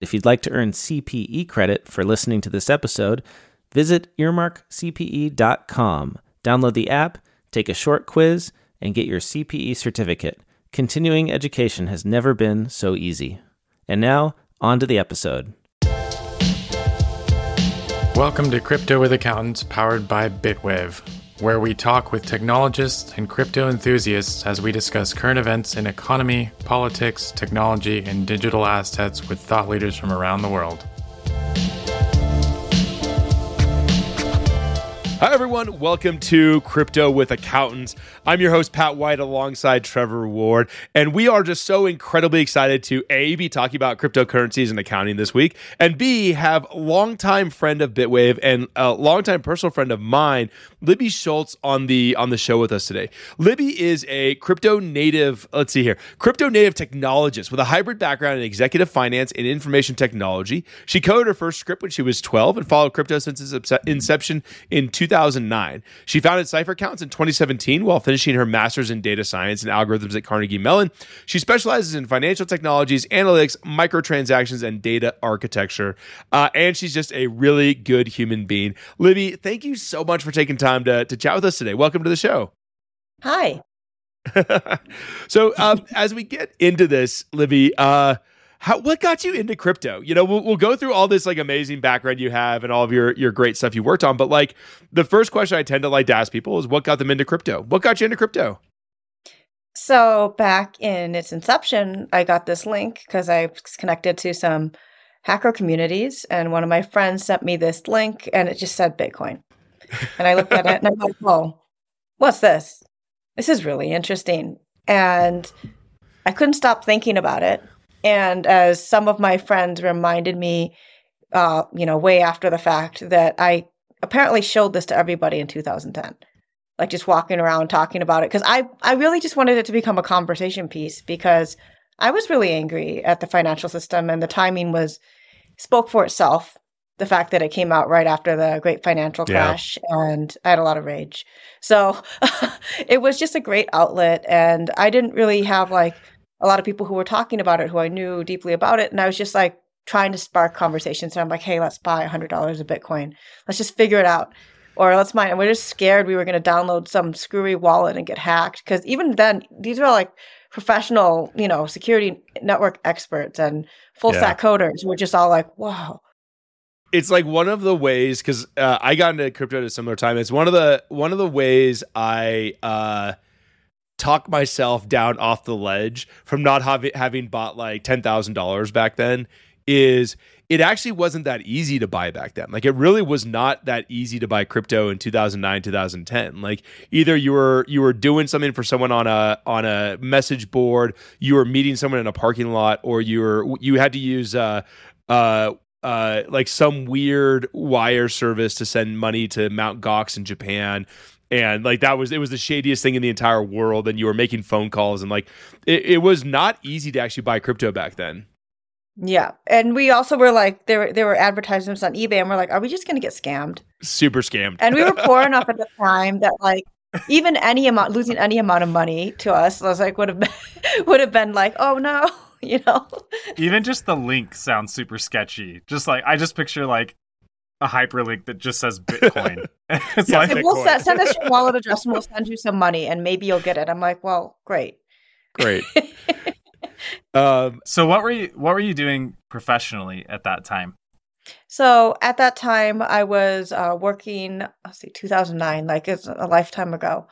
If you'd like to earn CPE credit for listening to this episode, visit earmarkcpe.com. Download the app, take a short quiz, and get your CPE certificate. Continuing education has never been so easy. And now, on to the episode. Welcome to Crypto with Accountants, powered by Bitwave, where we talk with technologists and crypto enthusiasts as we discuss current events in economy, politics, technology, and digital assets with thought leaders from around the world. Hi, everyone. Welcome to Crypto with Accountants. I'm your host, Pat White, alongside Trevor Ward. And we are just so incredibly excited to A, be talking about cryptocurrencies and accounting this week, and B, have longtime friend of Bitwave and a longtime personal friend of mine, Libby Schultz, on the on the show with us today. Libby is a crypto native, let's see here, crypto native technologist with a hybrid background in executive finance and information technology. She coded her first script when she was 12 and followed crypto since its inception in 2009. She founded Cypher Accounts in 2017 while finishing her master's in data science and algorithms at Carnegie Mellon. She specializes in financial technologies, analytics, microtransactions, and data architecture. Uh, and she's just a really good human being. Libby, thank you so much for taking time to, to chat with us today. Welcome to the show. Hi. so, um, as we get into this, Libby, uh, how what got you into crypto? You know, we'll, we'll go through all this like amazing background you have and all of your your great stuff you worked on, but like the first question I tend to like to ask people is what got them into crypto? What got you into crypto? So back in its inception, I got this link because I was connected to some hacker communities, and one of my friends sent me this link, and it just said Bitcoin. And I looked at it and I'm like, "Oh, what's this? This is really interesting." And I couldn't stop thinking about it. And as some of my friends reminded me, uh, you know, way after the fact, that I apparently showed this to everybody in 2010, like just walking around talking about it. Because I, I really just wanted it to become a conversation piece because I was really angry at the financial system and the timing was spoke for itself. The fact that it came out right after the great financial crash, yeah. and I had a lot of rage. So it was just a great outlet. And I didn't really have like a lot of people who were talking about it who I knew deeply about it. And I was just like trying to spark conversations. And I'm like, hey, let's buy $100 of Bitcoin. Let's just figure it out. Or let's mine. And we're just scared we were going to download some screwy wallet and get hacked. Because even then, these were like professional, you know, security network experts and full stack coders. We're just all like, wow. It's like one of the ways because uh, I got into crypto at a similar time. It's one of the one of the ways I uh, talk myself down off the ledge from not having having bought like ten thousand dollars back then is it actually wasn't that easy to buy back then. Like it really was not that easy to buy crypto in 2009, 2010. Like either you were you were doing something for someone on a on a message board, you were meeting someone in a parking lot or you were you had to use uh uh uh, like some weird wire service to send money to Mount Gox in Japan and like that was it was the shadiest thing in the entire world and you were making phone calls and like it, it was not easy to actually buy crypto back then. Yeah. And we also were like there there were advertisements on ebay and we're like are we just going to get scammed? Super scammed. And we were poor enough at the time that like even any amount losing any amount of money to us was like would have been would have been like oh no you know? Even just the link sounds super sketchy. Just like i just picture like a hyperlink that just says Bitcoin. it's yeah, like we'll send, send us your wallet address and we'll send you some money and maybe you'll get it. I'm like, well, great. Great. um, so what were you what were you doing professionally at that time? So at that time, I was uh, working. Let's see, 2009, like it's a lifetime ago.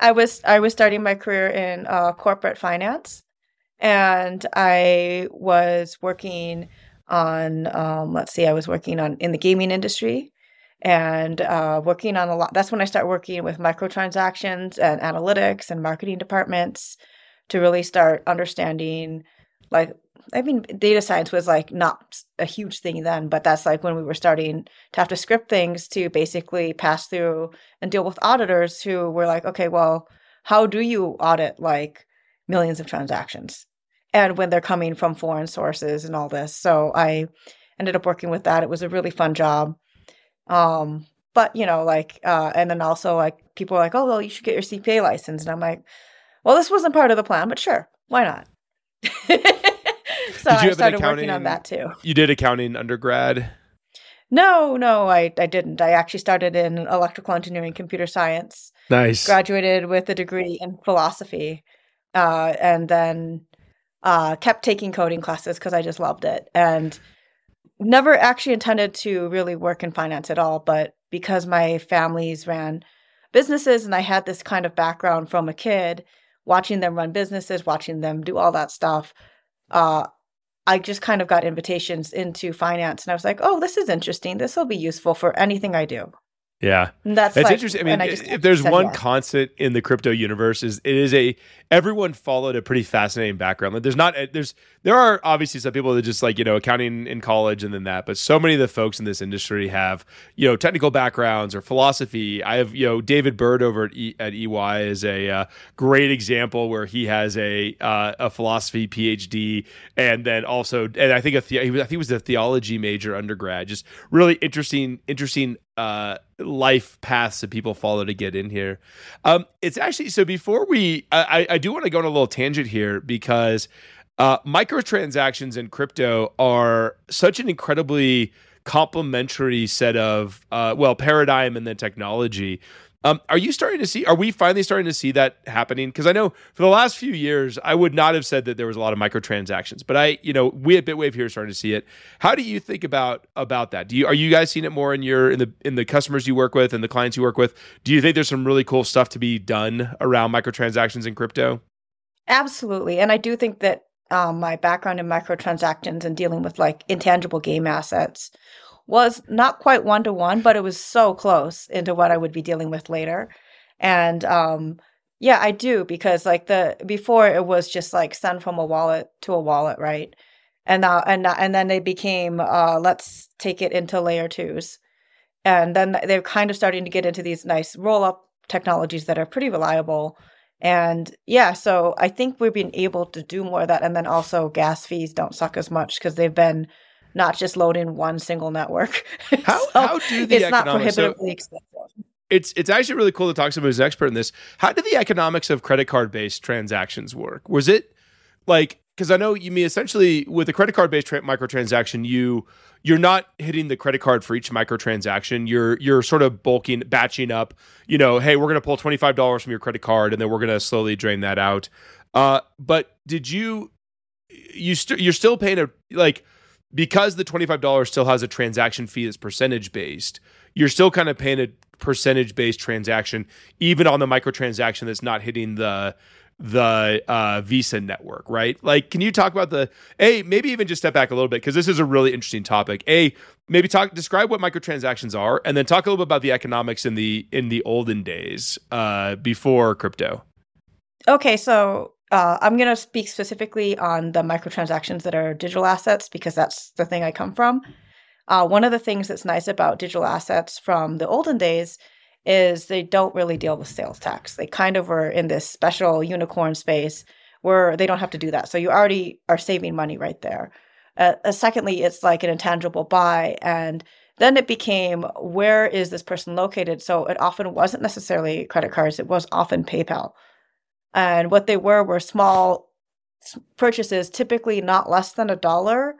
I was I was starting my career in uh, corporate finance, and I was working on um, let's see i was working on in the gaming industry and uh, working on a lot that's when i started working with microtransactions and analytics and marketing departments to really start understanding like i mean data science was like not a huge thing then but that's like when we were starting to have to script things to basically pass through and deal with auditors who were like okay well how do you audit like millions of transactions and when they're coming from foreign sources and all this. So I ended up working with that. It was a really fun job. Um, but you know, like, uh, and then also like people are like, oh, well, you should get your CPA license, and I'm like, well, this wasn't part of the plan, but sure, why not? So I started working on that too. You did accounting undergrad? No, no, I, I didn't. I actually started in electrical engineering, computer science. Nice. Graduated with a degree in philosophy, uh, and then uh, kept taking coding classes because I just loved it, and never actually intended to really work in finance at all. But because my families ran businesses, and I had this kind of background from a kid, watching them run businesses, watching them do all that stuff. Uh, I just kind of got invitations into finance and I was like, oh, this is interesting. This will be useful for anything I do. Yeah, and that's that's like, interesting. I mean, I if there's one yes. constant in the crypto universe, is it is a everyone followed a pretty fascinating background. Like, there's not there's there are obviously some people that just like you know accounting in college and then that, but so many of the folks in this industry have you know technical backgrounds or philosophy. I have you know David Bird over at, e, at EY is a uh, great example where he has a uh, a philosophy PhD and then also and I think a the, I think he was a theology major undergrad. Just really interesting interesting uh, life paths that people follow to get in here. Um, it's actually so before we, I, I do want to go on a little tangent here because uh, microtransactions in crypto are such an incredibly complementary set of uh, well paradigm and then technology um, are you starting to see? Are we finally starting to see that happening? Because I know for the last few years, I would not have said that there was a lot of microtransactions, but I, you know, we at Bitwave here are starting to see it. How do you think about about that? Do you are you guys seeing it more in your in the in the customers you work with and the clients you work with? Do you think there's some really cool stuff to be done around microtransactions in crypto? Absolutely, and I do think that um, my background in microtransactions and dealing with like intangible game assets was not quite one to one, but it was so close into what I would be dealing with later. And um, yeah, I do because like the before it was just like send from a wallet to a wallet, right? And now and and then they became uh, let's take it into layer twos, and then they're kind of starting to get into these nice roll up technologies that are pretty reliable. And yeah, so I think we've been able to do more of that. And then also gas fees don't suck as much because they've been not just load in one single network. How so how do the it's not prohibitively so expensive? It's it's actually really cool to talk to somebody who's an expert in this. How did the economics of credit card based transactions work? Was it like because I know you mean essentially with a credit card based tra- microtransaction, you you're not hitting the credit card for each microtransaction. You're you're sort of bulking, batching up. You know, hey, we're going to pull twenty five dollars from your credit card, and then we're going to slowly drain that out. Uh, but did you you st- you're still paying a like because the $25 still has a transaction fee that's percentage based, you're still kind of paying a percentage based transaction, even on the microtransaction that's not hitting the the uh, Visa network, right? Like, can you talk about the a maybe even just step back a little bit because this is a really interesting topic. A maybe talk describe what microtransactions are, and then talk a little bit about the economics in the in the olden days uh, before crypto. Okay, so uh, I'm going to speak specifically on the microtransactions that are digital assets because that's the thing I come from. Uh, one of the things that's nice about digital assets from the olden days is they don't really deal with sales tax. They kind of are in this special unicorn space where they don't have to do that. So you already are saving money right there. Uh, uh secondly, it's like an intangible buy. And then it became where is this person located? So it often wasn't necessarily credit cards, it was often PayPal. And what they were were small purchases, typically not less than a dollar.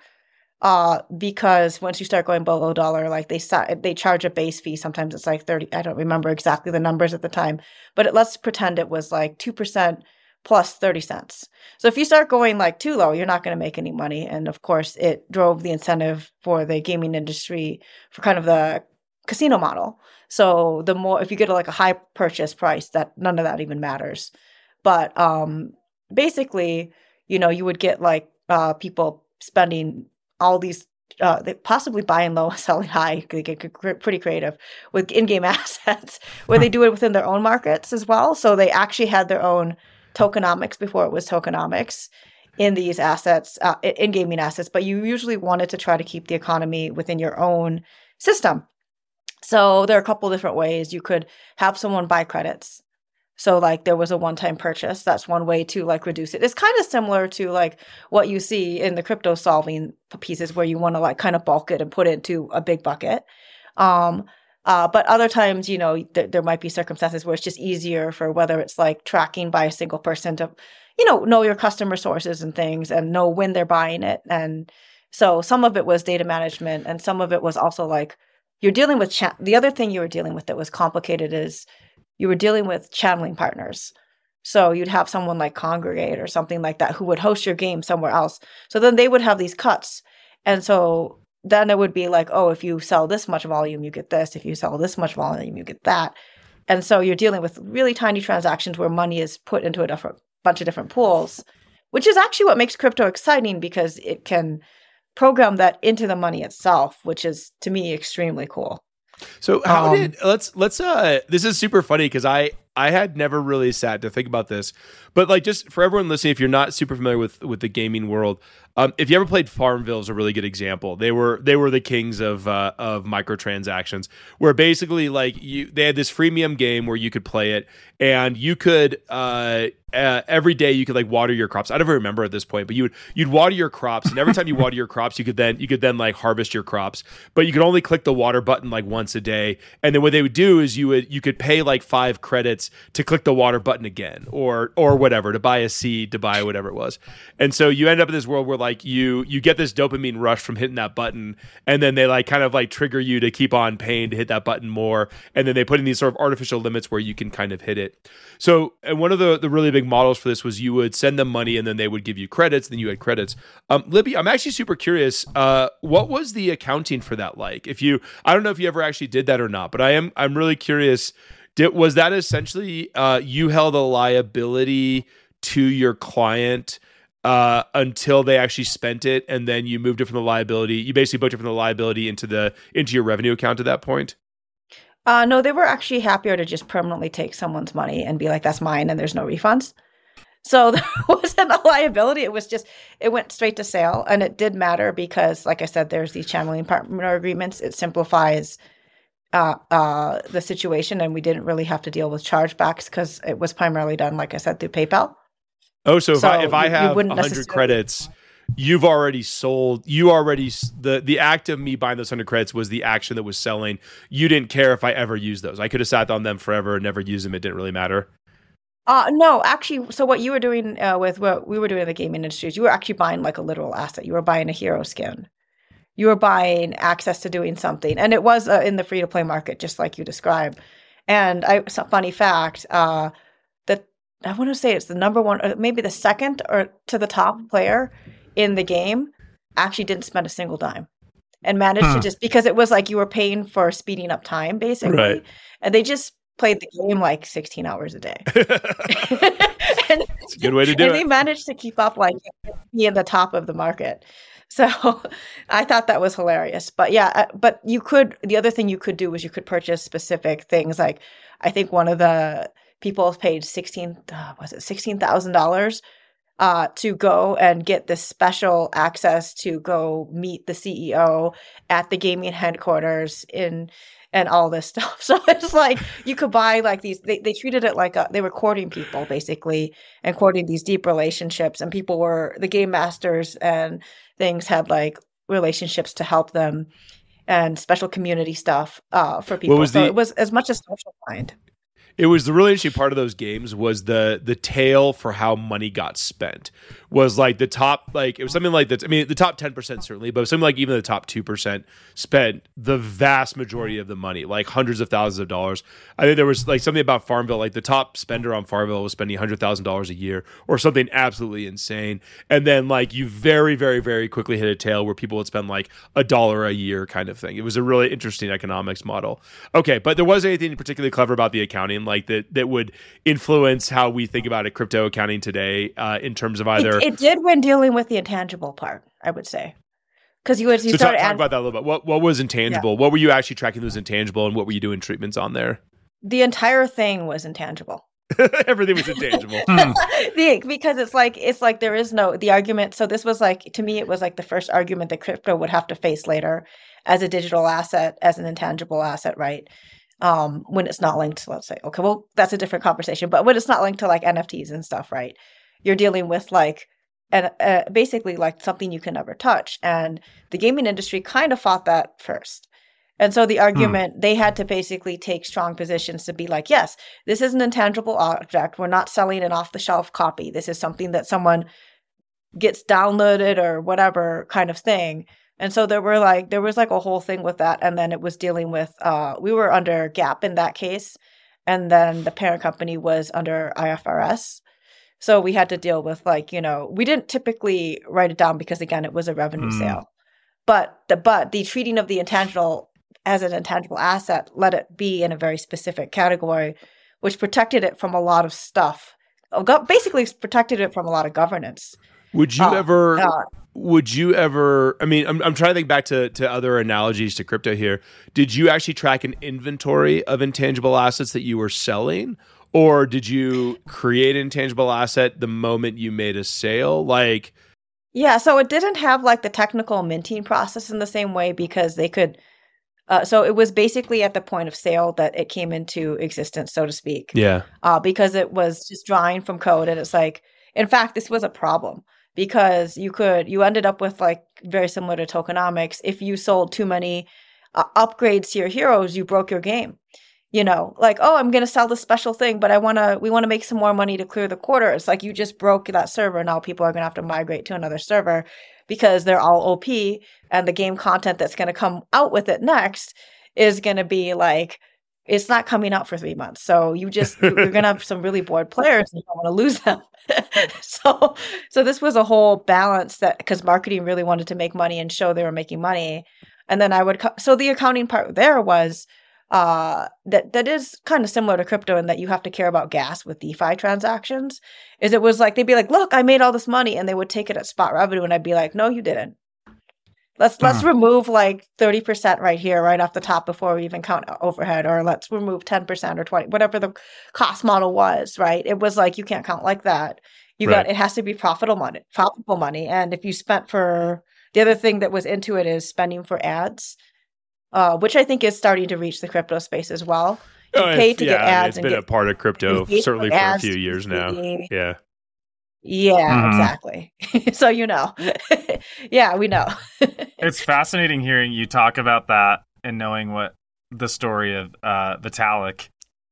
Uh, because once you start going below dollar, like they they charge a base fee. Sometimes it's like thirty. I don't remember exactly the numbers at the time, but it, let's pretend it was like two percent plus 30 cents. So if you start going like too low, you're not going to make any money. And of course, it drove the incentive for the gaming industry for kind of the casino model. So the more, if you get like a high purchase price, that none of that even matters. But um, basically, you know, you would get like uh, people spending all these uh, possibly buying low, and selling high. They get pretty creative with in-game assets, where they do it within their own markets as well. So they actually had their own tokenomics before it was tokenomics in these assets, uh, in gaming assets. But you usually wanted to try to keep the economy within your own system. So there are a couple different ways you could have someone buy credits. So like there was a one-time purchase. That's one way to like reduce it. It's kind of similar to like what you see in the crypto solving pieces where you want to like kind of bulk it and put it into a big bucket. Um, Uh, but other times, you know, th- there might be circumstances where it's just easier for whether it's like tracking by a single person to, you know, know your customer sources and things and know when they're buying it. And so some of it was data management and some of it was also like you're dealing with cha- the other thing you were dealing with that was complicated is you were dealing with channeling partners. So you'd have someone like Kongregate or something like that who would host your game somewhere else. So then they would have these cuts. And so then it would be like, oh, if you sell this much volume, you get this. If you sell this much volume, you get that. And so you're dealing with really tiny transactions where money is put into a different bunch of different pools, which is actually what makes crypto exciting because it can program that into the money itself, which is to me extremely cool. So how um, did let's let's uh this is super funny because I I had never really sat to think about this, but like just for everyone listening, if you're not super familiar with with the gaming world, um, if you ever played Farmville, is a really good example. They were they were the kings of uh, of microtransactions, where basically like you they had this freemium game where you could play it, and you could uh, uh, every day you could like water your crops. I don't even remember at this point, but you would you'd water your crops, and every time you water your crops, you could then you could then like harvest your crops, but you could only click the water button like once a day, and then what they would do is you would you could pay like five credits to click the water button again, or or whatever to buy a seed to buy whatever it was, and so you end up in this world where like you you get this dopamine rush from hitting that button and then they like kind of like trigger you to keep on paying to hit that button more and then they put in these sort of artificial limits where you can kind of hit it. So and one of the the really big models for this was you would send them money and then they would give you credits then you had credits. Um libby i'm actually super curious uh what was the accounting for that like? If you i don't know if you ever actually did that or not but i am i'm really curious did was that essentially uh you held a liability to your client uh, until they actually spent it, and then you moved it from the liability. You basically booked it from the liability into the into your revenue account at that point. Uh, no, they were actually happier to just permanently take someone's money and be like, "That's mine," and there's no refunds. So there wasn't a liability. It was just it went straight to sale, and it did matter because, like I said, there's these channeling partner agreements. It simplifies uh, uh, the situation, and we didn't really have to deal with chargebacks because it was primarily done, like I said, through PayPal. Oh, so, so if I if I have hundred credits, you've already sold. You already the the act of me buying those hundred credits was the action that was selling. You didn't care if I ever used those. I could have sat on them forever and never used them. It didn't really matter. Uh, no, actually, so what you were doing uh, with what we were doing in the gaming industry is you were actually buying like a literal asset. You were buying a hero skin. You were buying access to doing something, and it was uh, in the free to play market, just like you described. And I, funny fact, uh, I want to say it's the number one, or maybe the second or to the top player in the game actually didn't spend a single dime and managed huh. to just because it was like you were paying for speeding up time basically. Right. And they just played the game like 16 hours a day. and, it's a good way to do and it. they managed to keep up like be in the top of the market. So I thought that was hilarious. But yeah, uh, but you could the other thing you could do was you could purchase specific things like I think one of the people have paid sixteen uh, was it sixteen thousand dollars uh, to go and get this special access to go meet the CEO at the gaming headquarters in and all this stuff. So it's like you could buy like these. They, they treated it like a, they were courting people basically and courting these deep relationships. And people were the game masters and things had like relationships to help them and special community stuff uh, for people. so the, it was as much as social mind it was the really interesting part of those games was the the tale for how money got spent was like the top like it was something like that i mean the top 10% certainly but something like even the top 2% spent the vast majority of the money like hundreds of thousands of dollars. I think there was like something about farmville like the top spender on farmville was spending $100000 a year or something absolutely insane. And then like you very very very quickly hit a tail where people would spend like a dollar a year kind of thing. It was a really interesting economics model. Okay but there wasn't anything particularly clever about the accounting like that that would influence how we think about a crypto accounting today uh, in terms of either it, it, did when dealing with the intangible part i would say. Because you would you so started talk, talk about that a little bit. What what was intangible? Yeah. what were you actually tracking those intangible and what were you doing treatments on there? The entire thing was intangible. Everything was intangible. Hmm. because it's like it's like there is no the argument so this was like to me it was like the first argument that crypto would have to face later as a digital asset as an intangible asset right um, when it's not linked to, let's say, okay, well, that's a different conversation, but when it's not linked to like NFTs and stuff, right? You're dealing with like, and uh, basically like something you can never touch. And the gaming industry kind of fought that first. And so the argument, hmm. they had to basically take strong positions to be like, yes, this is an intangible object. We're not selling an off the shelf copy. This is something that someone gets downloaded or whatever kind of thing. And so there were like there was like a whole thing with that. And then it was dealing with uh we were under GAAP in that case. And then the parent company was under IFRS. So we had to deal with like, you know, we didn't typically write it down because again it was a revenue mm. sale. But the but the treating of the intangible as an intangible asset let it be in a very specific category, which protected it from a lot of stuff. Basically protected it from a lot of governance. Would you uh, ever uh, would you ever i mean I'm, I'm trying to think back to, to other analogies to crypto here. Did you actually track an inventory of intangible assets that you were selling? Or did you create an intangible asset the moment you made a sale? Like yeah so it didn't have like the technical minting process in the same way because they could uh, so it was basically at the point of sale that it came into existence so to speak. Yeah. Uh, because it was just drawing from code and it's like in fact this was a problem because you could you ended up with like very similar to tokenomics. If you sold too many uh, upgrades to your heroes you broke your game. You know like oh i'm going to sell this special thing but i want to we want to make some more money to clear the quarter it's like you just broke that server. Now people are going to have to migrate to another server because they're all op and the game content that's going to come out with it next is going to be like it's not coming out for three months. So you just you're gonna have some really bored players and you don't want to lose them. so so this was a whole balance that because marketing really wanted to make money and show they were making money. And then I would so the accounting part there was uh that that is kind of similar to crypto in that you have to care about gas with DeFi transactions. Is it was like they'd be like, look, I made all this money, and they would take it at spot revenue, and I'd be like, no, you didn't. Let's let's uh-huh. remove like 30% right here, right off the top before we even count overhead, or let's remove 10% or 20, whatever the cost model was, right? It was like you can't count like that. You right. got it has to be profitable money, profitable money. And if you spent for the other thing that was into it is spending for ads, uh, which I think is starting to reach the crypto space as well. You oh, pay to yeah, get ads. It's been a part of crypto certainly for, for a few years now. Yeah. Yeah, mm-hmm. exactly. so you know. yeah, we know. it's fascinating hearing you talk about that and knowing what the story of uh, Vitalik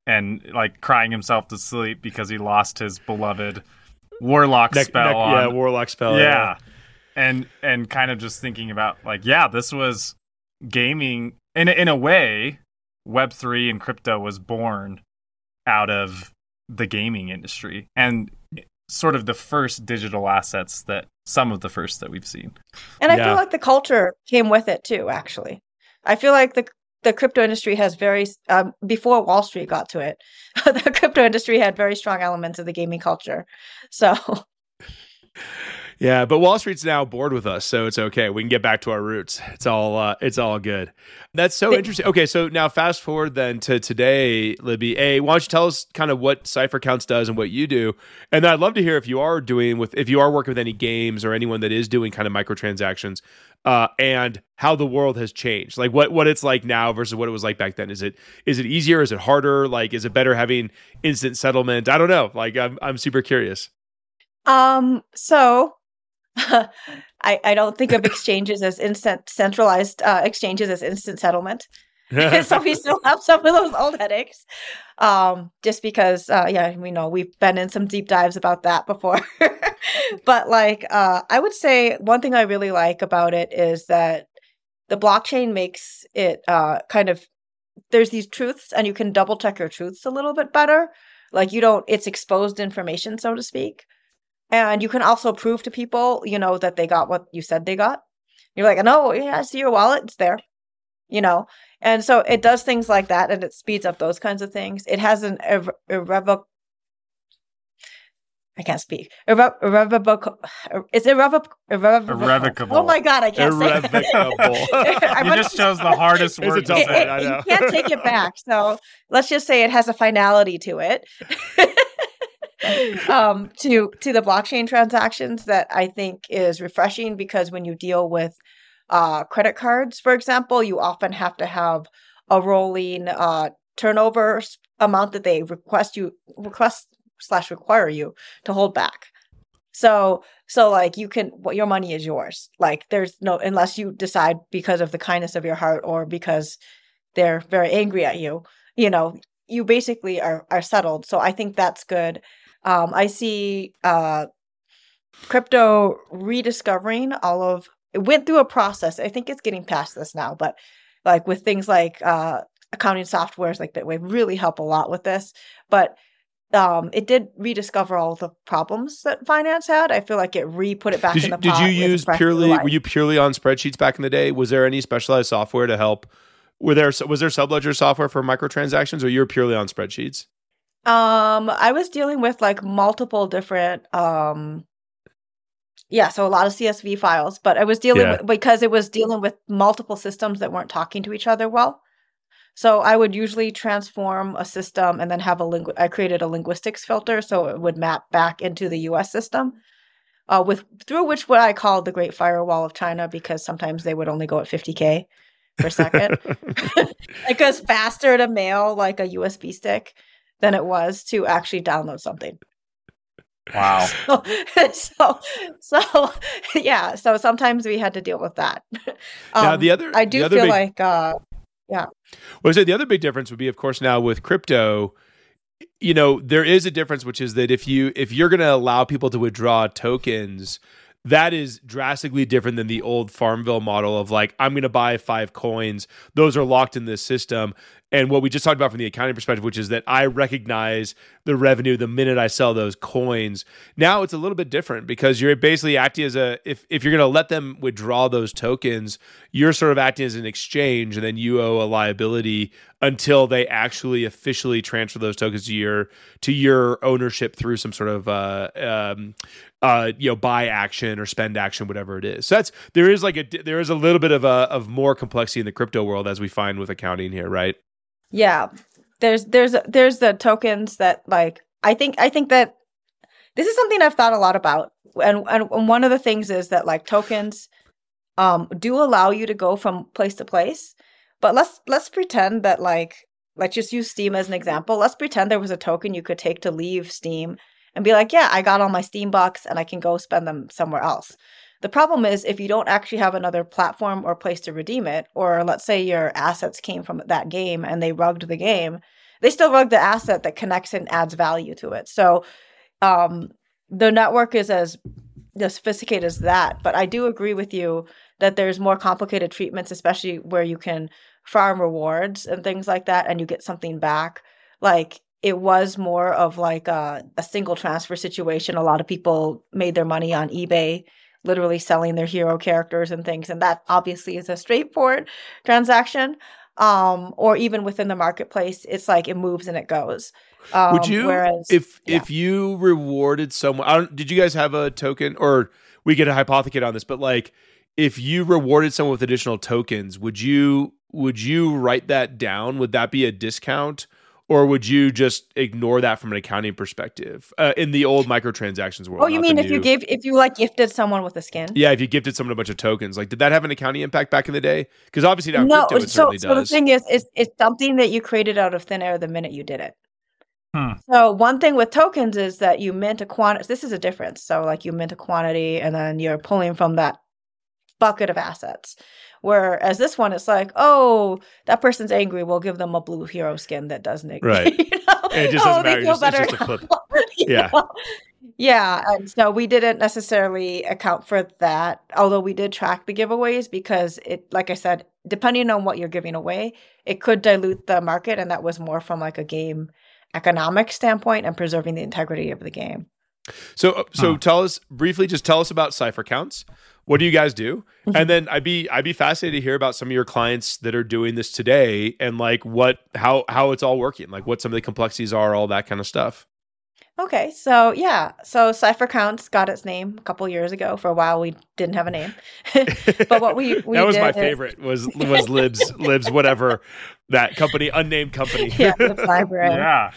and like crying himself to sleep because he lost his beloved warlock neck, spell. Neck, on, yeah, warlock spell. Yeah. yeah. And and kind of just thinking about like, yeah, this was gaming in in a way, Web three and crypto was born out of the gaming industry. And sort of the first digital assets that some of the first that we've seen. And I yeah. feel like the culture came with it too, actually. I feel like the the crypto industry has very um, before Wall Street got to it, the crypto industry had very strong elements of the gaming culture. So Yeah, but Wall Street's now bored with us, so it's okay. We can get back to our roots. It's all uh, it's all good. That's so interesting. Okay, so now fast forward then to today, Libby. A, why don't you tell us kind of what Cipher Counts does and what you do? And then I'd love to hear if you are doing with if you are working with any games or anyone that is doing kind of microtransactions, uh, and how the world has changed. Like what what it's like now versus what it was like back then. Is it is it easier? Is it harder? Like is it better having instant settlement? I don't know. Like I'm I'm super curious. Um. So I, I don't think of exchanges as instant centralized uh, exchanges as instant settlement. so we still have some of those old headaches. Um, just because, uh, yeah, we know we've been in some deep dives about that before. but like, uh, I would say one thing I really like about it is that the blockchain makes it uh, kind of there's these truths, and you can double check your truths a little bit better. Like you don't, it's exposed information, so to speak. And you can also prove to people, you know, that they got what you said they got. You're like, no, yeah, I see your wallet. It's there, you know. And so it does things like that and it speeds up those kinds of things. It has an irre- irrevocable, I can't speak. Irre- irrevocable. It's irrevocable. irrevocable. Irrevocable. Oh my god, I can't irrevocable. say. Irrevocable. you just chose the hardest word. It's a tough one. I know. You can't take it back. So let's just say it has a finality to it. um, to to the blockchain transactions that I think is refreshing because when you deal with uh, credit cards, for example, you often have to have a rolling uh, turnover amount that they request you request slash require you to hold back. So so like you can what your money is yours. Like there's no unless you decide because of the kindness of your heart or because they're very angry at you, you know, you basically are are settled. So I think that's good. Um I see uh crypto rediscovering all of it went through a process. I think it's getting past this now, but like with things like uh accounting softwares like Bitwave really help a lot with this. But um, it did rediscover all the problems that finance had. I feel like it re put it back Did in you, the did you use purely? Were you purely on spreadsheets back in the day? Was there any specialized software to help? Were there was there subledger software for microtransactions, or you were purely on spreadsheets? Um, I was dealing with like multiple different um yeah, so a lot of CSV files, but I was dealing Yeah. with because it was dealing with multiple systems that weren't talking to each other well. So I would usually transform a system and then have a lingu- I created a linguistics filter so it would map back into the US system. Uh, with through which what I call the Great Firewall of China because sometimes they would only go at 50k per second. it goes faster to mail like a USB stick than it was to actually download something. Wow. so, so yeah. So sometimes we had to deal with that. now Um, the other, I do other feel big, like uh, Well, I say the other big difference would be, of course, now with crypto, you know, there is a difference, which is that if you if you're going to allow people to withdraw tokens, that is drastically different than the old Farmville model of like I'm going to buy five coins; those are locked in this system. And what we just talked about from the accounting perspective, which is that I recognize the revenue the minute I sell those coins. Now it's a little bit different because you're basically acting as a if if you're going to let them withdraw those tokens, you're sort of acting as an exchange, and then you owe a liability until they actually officially transfer those tokens to your to your ownership through some sort of uh, um, uh, you know buy action or spend action, whatever it is. So that's there is like a there is a little bit of a of more complexity in the crypto world as we find with accounting here, right? Yeah, there's there's there's the tokens that like I think I think that this is something I've thought a lot about, and and one of the things is that like tokens um do allow you to go from place to place, but let's let's pretend that like let's just use Steam as an example. Let's pretend there was a token you could take to leave Steam and be like, yeah, I got all my Steam bucks and I can go spend them somewhere else. The problem is if you don't actually have another platform or place to redeem it, or let's say your assets came from that game and they rugged the game, they still rug the asset that connects and adds value to it. So um, the network is as sophisticated as that. But I do agree with you that there's more complicated treatments, especially where you can farm rewards and things like that, and you get something back. Like it was more of like a, a single transfer situation. A lot of people made their money on eBay, literally selling their hero characters and things, and that obviously is a straightforward transaction. Um, or even within the marketplace, it's like it moves and it goes. Um, Would you, Whereas, if yeah. if you rewarded someone, I don't, did you guys have a token, or we could hypothecate on this? But like, if you rewarded someone with additional tokens, would you would you write that down? Would that be a discount, or would you just ignore that from an accounting perspective uh, in the old microtransactions world? Oh, you mean the if you gave if you like gifted someone with a skin? Yeah, if you gifted someone a bunch of tokens, like did that have an accounting impact back in the day? Because obviously now no. crypto it So, certainly so the thing is, it's it's something that you created out of thin air the minute you did it. Hmm. So one thing with tokens is that you mint a quantity. This is a difference. So like you mint a quantity, and then you're pulling from that bucket of assets. Whereas this one, it's like, oh, that person's angry. We'll give them a blue hero skin that doesn't. Right. You know? It just oh, they feel It's just- it's better just a now. You Yeah. know? Yeah, and so we didn't necessarily account for that, although we did track the giveaways because it, like I said, depending on what you're giving away, it could dilute the market, and that was more from like a game economic standpoint and preserving the integrity of the game. So, uh, so tell us briefly. Just tell us about cipher counts. What do you guys do? Mm-hmm. And then I'd be I'd be fascinated to hear about some of your clients that are doing this today and like what how how it's all working, like what some of the complexities are, all that kind of stuff. Okay, so yeah, so Cipher Counts got its name a couple years ago. For a while, we didn't have a name, but what we we that was my did is- favorite was was libs libs whatever that company unnamed company. yeah, the library. Yeah.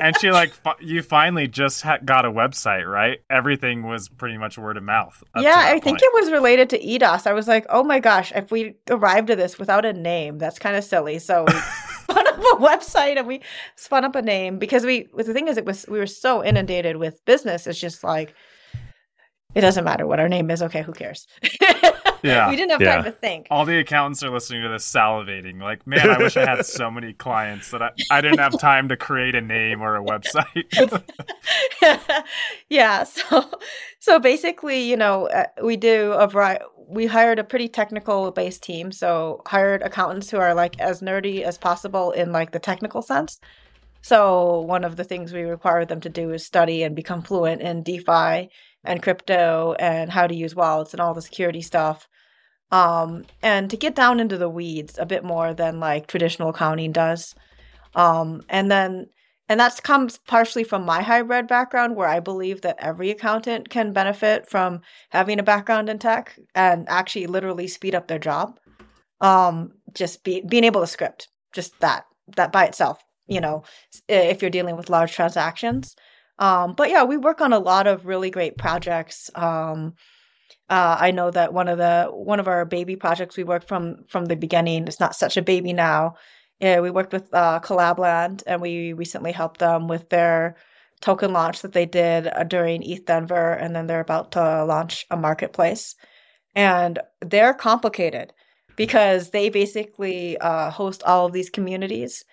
and she like fi- you finally just ha- got a website, right? Everything was pretty much word of mouth. Yeah, that I think it was related to EDOS. I was like, oh my gosh, if we arrived at this without a name, that's kind of silly. So we spun up a website and we spun up a name because we. The thing is, it was we were so inundated with business. It's just like it doesn't matter what our name is. Okay, who cares? Yeah. we didn't have Yeah. time to think. All the accountants are listening to this salivating. Like, man, I wish I had so many clients that I, I didn't have time to create a name or a website. yeah so so basically you know uh, we do a variety we hired a pretty technical based team so hired accountants who are like as nerdy as possible in like the technical sense. So one of the things we require them to do is study and become fluent in defi and crypto and how to use wallets and all the security stuff. Um, and to get down into the weeds a bit more than like traditional accounting does. Um, and then and that comes partially from my hybrid background, where I believe that every accountant can benefit from having a background in tech and actually literally speed up their job. Um, just be, being able to script, just that, that by itself, you know, if you're dealing with large transactions. Um, but yeah, we work on a lot of really great projects. Um, uh, I know that one of the one of our baby projects we worked from from the beginning. It's not such a baby now. Yeah, we worked with uh, Collabland, and we recently helped them with their token launch that they did uh, during ETH Denver, and then they're about to launch a marketplace. And they're complicated because they basically uh, host all of these communities,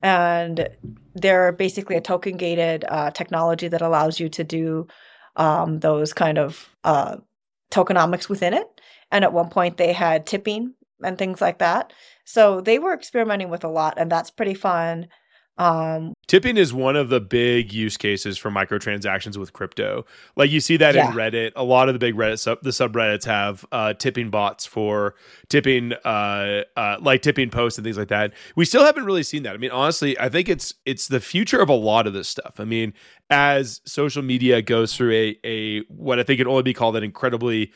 and they're basically a token gated uh, technology that allows you to do um, those kind of uh, tokenomics within it. And at one point, they had tipping and things like that. So they were experimenting with a lot, and that's pretty fun. Um, Tipping is one of the big use cases for microtransactions with crypto. Like you see that Yeah. in Reddit. A lot of the big Reddit sub the subreddits have uh, tipping bots for tipping, uh, uh, like tipping posts and things like that. We still haven't really seen that. I mean, honestly, I think it's it's the future of a lot of this stuff. I mean, as social media goes through a a what I think can only be called an incredibly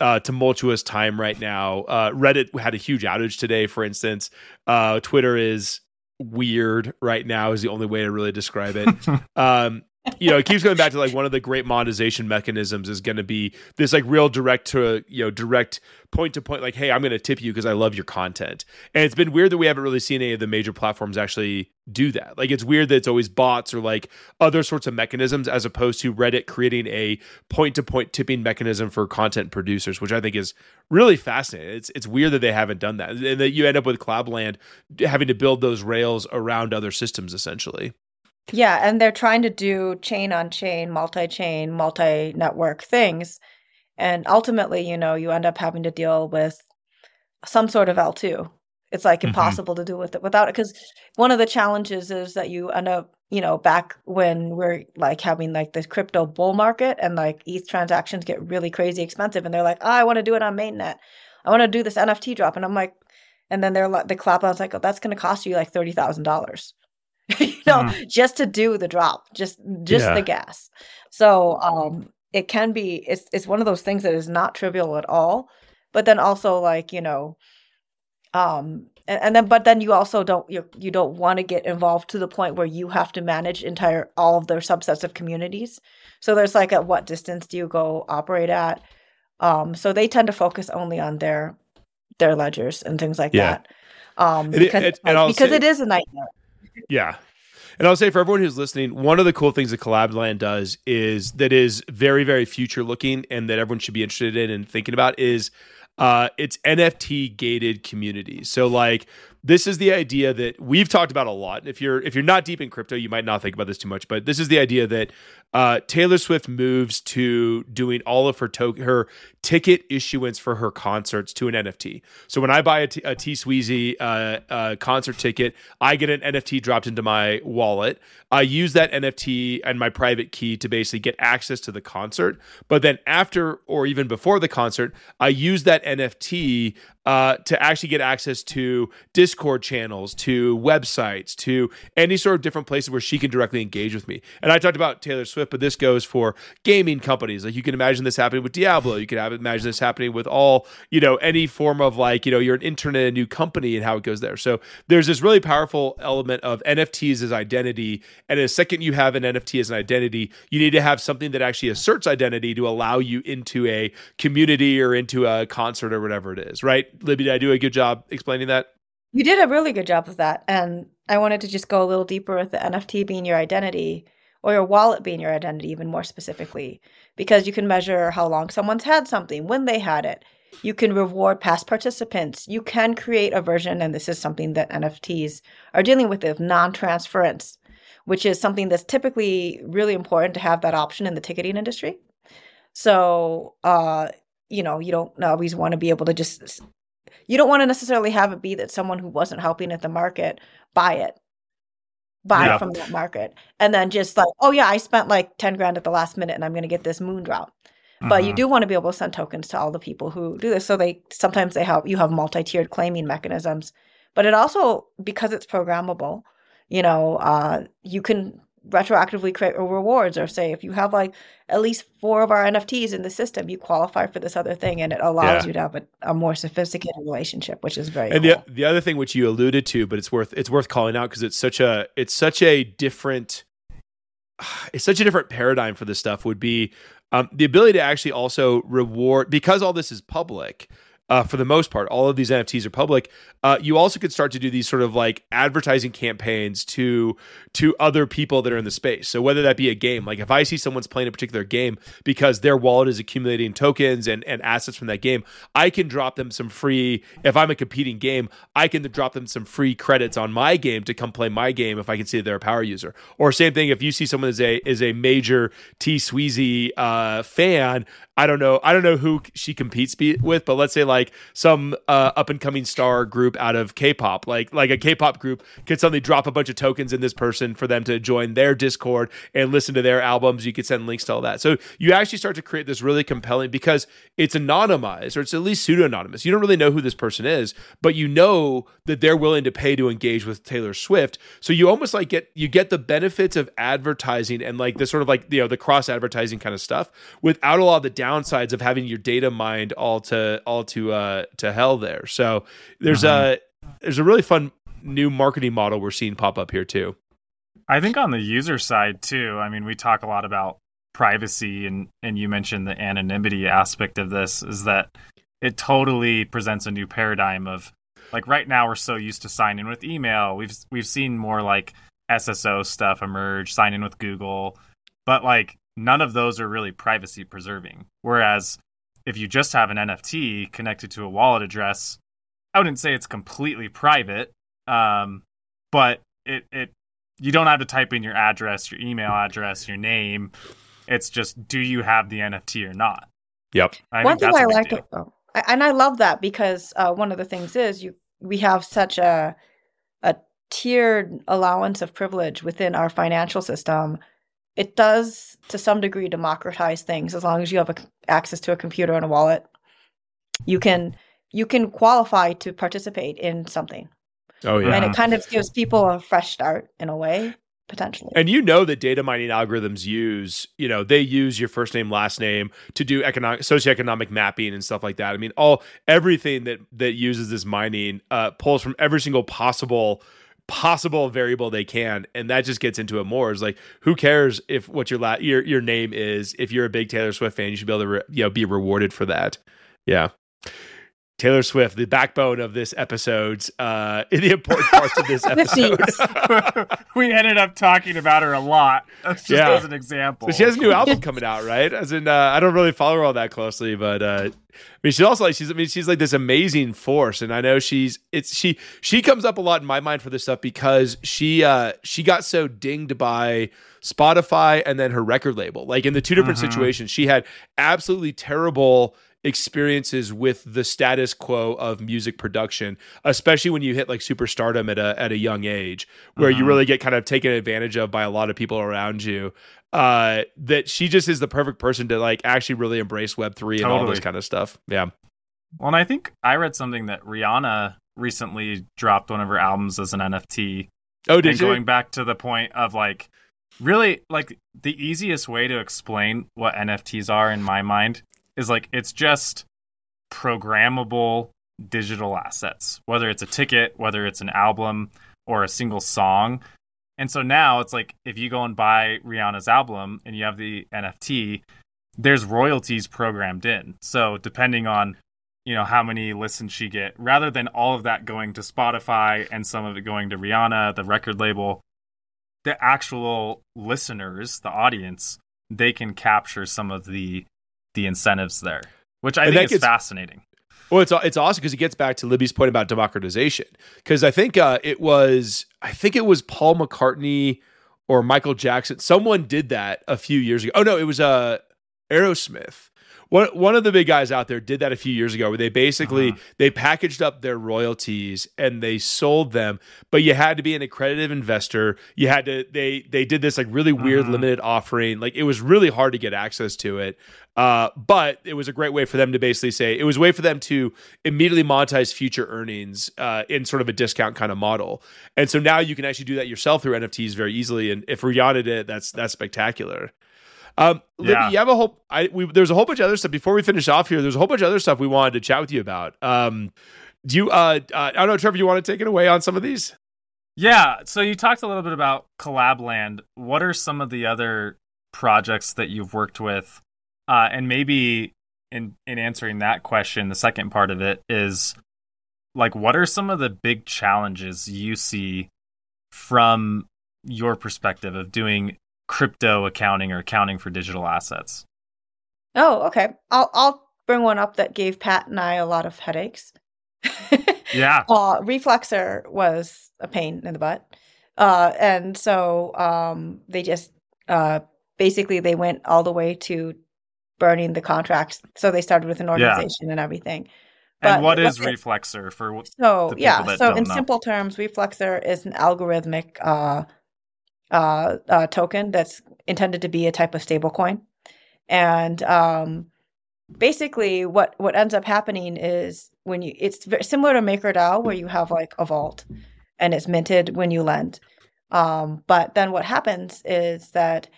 uh, tumultuous time right now. Uh, Reddit had a huge outage today, for instance. Uh, Twitter is weird right now is the only way to really describe it. um, you know, it keeps going back to like one of the great monetization mechanisms is going to be this like real direct to you know direct point to point like, hey, I'm going to tip you because I love your content. And it's been weird that we haven't really seen any of the major platforms actually do that. Like it's weird that it's always bots or like other sorts of mechanisms as opposed to Reddit creating a point to point tipping mechanism for content producers, which I think is really fascinating. It's it's weird that they haven't done that, and that you end up with Collabland having to build those rails around other systems essentially. Yeah, and they're trying to do chain on chain, multi chain, multi network things. And ultimately, you know, you end up having to deal with some sort of L2. It's like Mhm. impossible to do with it without it. Because one of the challenges is that you end up, you know, back when we're like having like this crypto bull market and like ETH transactions get really crazy expensive, and they're like, oh, I want to do it on mainnet. I want to do this NFT drop, and I'm like, and then they're like, the Collabland's like, oh, that's going to cost you like thirty thousand dollars, you know, just to do the drop, just just Yeah. the gas. So um, it can be it's it's one of those things that is not trivial at all, but then also like you know, um, and, and then but then you also don't you you don't want to get involved to the point where you have to manage entire all of their subsets of communities. So there's like at what distance do you go operate at? Um, so they tend to focus only on their their ledgers and things like Yeah. that. Um, And it- because, and- like- because say- it is a nightmare. Yeah. And I'll say for everyone who's listening, one of the cool things that Collabland does is that is very, very future looking and that everyone should be interested in and thinking about is uh, it's NFT gated communities. So like this is the idea that we've talked about a lot. If you're if you're not deep in crypto, you might not think about this too much, but this is the idea that uh, Taylor Swift moves to doing all of her to- her ticket issuance for her concerts to an NFT. So when I buy a T, Sweezy uh, uh, concert ticket, I get an NFT dropped into my wallet. I use that NFT and my private key to basically get access to the concert. But then after or even before the concert, I use that NFT uh, to actually get access to Discord channels, to websites, to any sort of different places where she can directly engage with me. And I talked about Taylor Swift, but this goes for gaming companies. Like you can imagine this happening with Diablo. You can have, imagine this happening with all, you know, any form of like, you know, you're an internet, a new company and how it goes there. So there's this really powerful element of NFTs as identity. And the second you have an NFT as an identity, you need to have something that actually asserts identity to allow you into a community or into a concert or whatever it is, right? Libby, did I do a good job explaining that? You did a really good job of that. And I wanted to just go a little deeper with the NFT being your identity. or your wallet being your identity even more specifically because you can measure how long someone's had something, when they had it. You can reward past participants. You can create a version, and this is something that NFTs are dealing with, of non transference, which is something that's typically really important to have that option in the ticketing industry. So, uh, you know, you don't always want to be able to just, you don't want to necessarily have it be that someone who wasn't helping at the market buy it buy yeah. from that market and then just like oh yeah i spent like 10 grand at the last minute and i'm going to get this moon drop mm-hmm. but you mm-hmm. do want to be able to send tokens to all the people who do this so they sometimes they help you have multi-tiered claiming mechanisms but it also because it's programmable you know uh, you can retroactively create rewards or say if you have like at least four of our nfts in the system you qualify for this other thing and it allows yeah. you to have a, a, more sophisticated relationship which is very and cool. the, the other thing which you alluded to but it's worth it's worth calling out because it's such a it's such a different it's such a different paradigm for this stuff would be um, the ability to actually also reward because all this is public uh, for the most part, all of these NFTs are public. Uh, you also could start to do these sort of like advertising campaigns to to other people that are in the space. So whether that be a game, like if I see someone's playing a particular game because their wallet is accumulating tokens and, and assets from that game, I can drop them some free. If I'm a competing game, I can drop them some free credits on my game to come play my game if I can see they're a power user. Or same thing if you see someone is a is a major T Sweezy uh, fan, I don't know. I don't know who she competes be- with, but let's say like some uh, up and coming star group out of K-pop, like like a K-pop group could suddenly drop a bunch of tokens in this person for them to join their Discord and listen to their albums. You could send links to all that. So you actually start to create this really compelling because it's anonymized or it's at least pseudo anonymous. You don't really know who this person is, but you know that they're willing to pay to engage with Taylor Swift. So you almost like get you get the benefits of advertising and like this sort of like you know the cross advertising kind of stuff without a lot of the down downsides of having your data mined all to all to uh to hell there. So there's uh-huh. a there's a really fun new marketing model we're seeing pop up here too. I think on the user side too. I mean, we talk a lot about privacy and and you mentioned the anonymity aspect of this is that it totally presents a new paradigm of like right now we're so used to signing with email. We've we've seen more like SSO stuff emerge, sign in with Google, but like none of those are really privacy preserving. Whereas if you just have an NFT connected to a wallet address, I wouldn't say it's completely private, um, but it it you don't have to type in your address, your email address, your name. It's just do you have the NFT or not? Yep. I one thing I like, oh, and I love that because uh, one of the things is you we have such a a tiered allowance of privilege within our financial system it does to some degree democratize things. As long as you have a, access to a computer and a wallet you can you can qualify to participate in something. Oh yeah. And it kind of gives people a fresh start in a way potentially. And you know that data mining algorithms use you know they use your first name last name to do economic socioeconomic mapping and stuff like that. I mean all everything that that uses this mining uh, pulls from every single possible possible variable they can and that just gets into it more. Is like who cares if what your la- your your name is? If you're a big Taylor Swift fan you should be able to re- you know be rewarded for that. Yeah Taylor Swift, the backbone of this episode, uh, in the important parts of this episode. we ended up talking about her a lot, just yeah. as an example. So she has a new album coming out, right? As in, uh, I don't really follow her all that closely, but uh, I mean, she's also like she's. I mean, she's like this amazing force, and I know she's. It's she. She comes up a lot in my mind for this stuff because she. uh She got so dinged by Spotify and then her record label. Like in the two different mm-hmm. situations, she had absolutely terrible experiences with the status quo of music production, especially when you hit like superstardom at a at a young age, where uh-huh. you really get kind of taken advantage of by a lot of people around you. Uh, that she just is the perfect person to like actually really embrace Web three and totally. all this kind of stuff. Yeah. Well, and I think I read something that Rihanna recently dropped one of her albums as an NFT. Oh, did and you? Going back to the point of like really like the easiest way to explain what NFTs are in my mind is like it's just programmable digital assets, whether it's a ticket, whether it's an album or a single song. And so now it's like if you go and buy Rihanna's album and you have the NFT, there's royalties programmed in. So depending on you know how many listens she get rather than all of that going to Spotify and some of it going to Rihanna, the record label, the actual listeners, the audience, they can capture some of the the incentives there, which I And think is gets- fascinating. Well, it's it's awesome because it gets back to Libby's point about democratization. Because I think uh, it was I think it was Paul McCartney or Michael Jackson. Someone did that a few years ago. Oh no, it was uh, Aerosmith. One one of the big guys out there did that a few years ago, where they basically they packaged up their royalties and they sold them, but you had to be an accredited investor. You had to they they did this like really weird Mhm. limited offering. Like it was really hard to get access to it. Uh, but it was a great way for them to basically say it was a way for them to immediately monetize future earnings uh, in sort of a discount kind of model. And so now you can actually do that yourself through NFTs very easily. And if Rihanna did it, that's that's spectacular. Um, Libby, Yeah. you have a whole. I we, there's a whole bunch of other stuff before we finish off here. There's a whole bunch of other stuff we wanted to chat with you about. Um, do you? Uh, uh, I don't know, Trevor. You want to take it away on some of these? Yeah. So you talked a little bit about Collabland. What are some of the other projects that you've worked with? Uh, and maybe in in answering that question, the second part of it is like, what are some of the big challenges you see from your perspective of doing crypto accounting or accounting for digital assets? Oh, okay. I'll I'll bring one up that gave Pat and I a lot of headaches. Yeah. uh, Reflexer was a pain in the butt. Uh, and so um, they just uh, basically they went all the way to burning the contracts. So they started with an organization and everything. and what is what- Reflexer for? So yeah, so in know. simple terms, Reflexer is an algorithmic uh, uh, token that's intended to be a type of stablecoin, and um, basically, what what ends up happening is when you it's very similar to MakerDAO, where you have like a vault, and it's minted when you lend. Um, but then what happens is that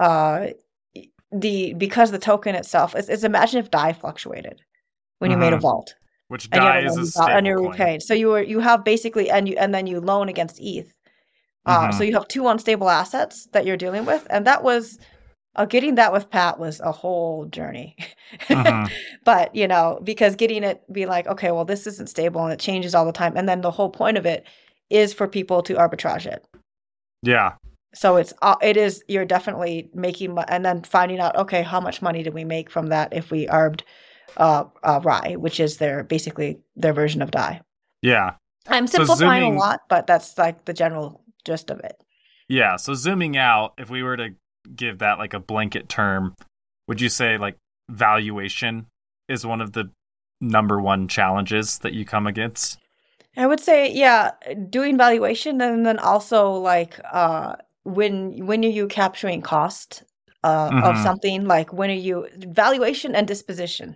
uh, the because the token itself is, is imagine if DAI fluctuated when you made a Mhm. vault Which and DAI is a loan about- and you're stablecoin. repaid. So you were you have basically and you and then you loan against ETH. Uh, Mhm. So you have two unstable assets that you're dealing with, and that was uh, getting that with Pat was a whole journey. Mhm. but you know because getting it be like okay well this isn't stable and it changes all the time and then the whole point of it is for people to arbitrage it Yeah. so it's uh, it is you're definitely making and then finding out okay how much money did we make from that if we arbed uh, uh RAI which is their basically their version of DAI Yeah. i'm So simplifying zooming- a lot but that's like the general gist of it Yeah. So zooming out, if we were to give that like a blanket term, would you say like valuation is one of the number one challenges that you come against? i would say yeah doing valuation and then also like uh when when are you capturing cost uh, of Mhm. something like when are you valuation and disposition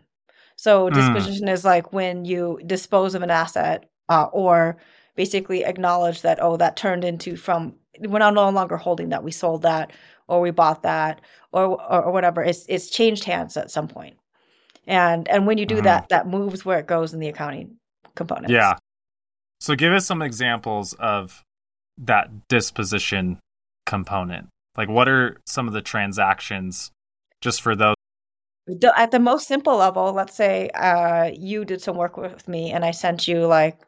so Mm. disposition is like when you dispose of an asset uh, or basically acknowledge that oh that turned into from we're not no longer holding that we sold that or we bought that or or, or whatever it's it's changed hands at some point and and when you do Mhm. that that moves where it goes in the accounting components Yeah. So give us some examples of that disposition component. Like what are some of the transactions just for those? at the most simple level, let's say uh, you did some work with me and I sent you like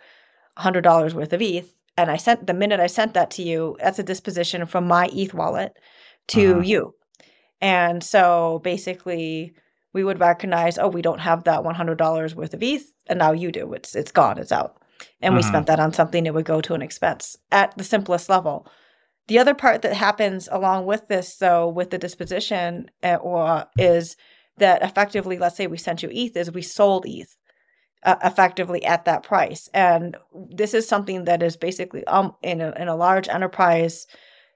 hundred dollars worth of ETH, and I sent the minute I sent that to you, that's a disposition from my ETH wallet to Mhm. you, and so basically we would recognize, oh, we don't have that one hundred dollars worth of ETH, and now you do. It's it's gone. It's out, and we Mhm. spent that on something that would go to an expense at the simplest level. The other part that happens along with this, though, with the disposition, uh, or is that effectively, let's say we sent you ETH, is we sold ETH uh, effectively at that price, and this is something that is basically um in a, in a large enterprise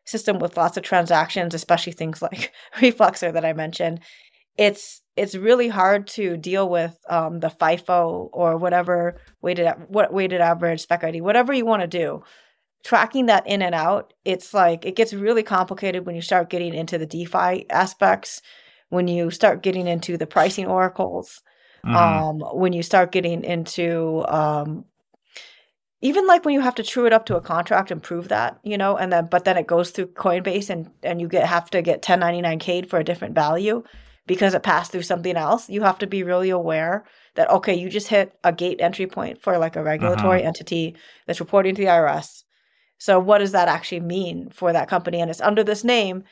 system with lots of transactions, especially things like Reflexer that I mentioned. It's it's really hard to deal with um, the FIFO or whatever weighted what weighted average spec ID, whatever you want to do tracking that in and out, it's like it gets really complicated when you start getting into the DeFi aspects, when you start getting into the pricing oracles, Mhm. um, when you start getting into um, even like when you have to true it up to a contract and prove that, you know, and then but then it goes through Coinbase and and you get have to get 1099k for a different value because it passed through something else. You have to be really aware that okay, you just hit a gate entry point for like a regulatory entity that's reporting to the IRS. So what does that actually mean for that company? And it's under this name,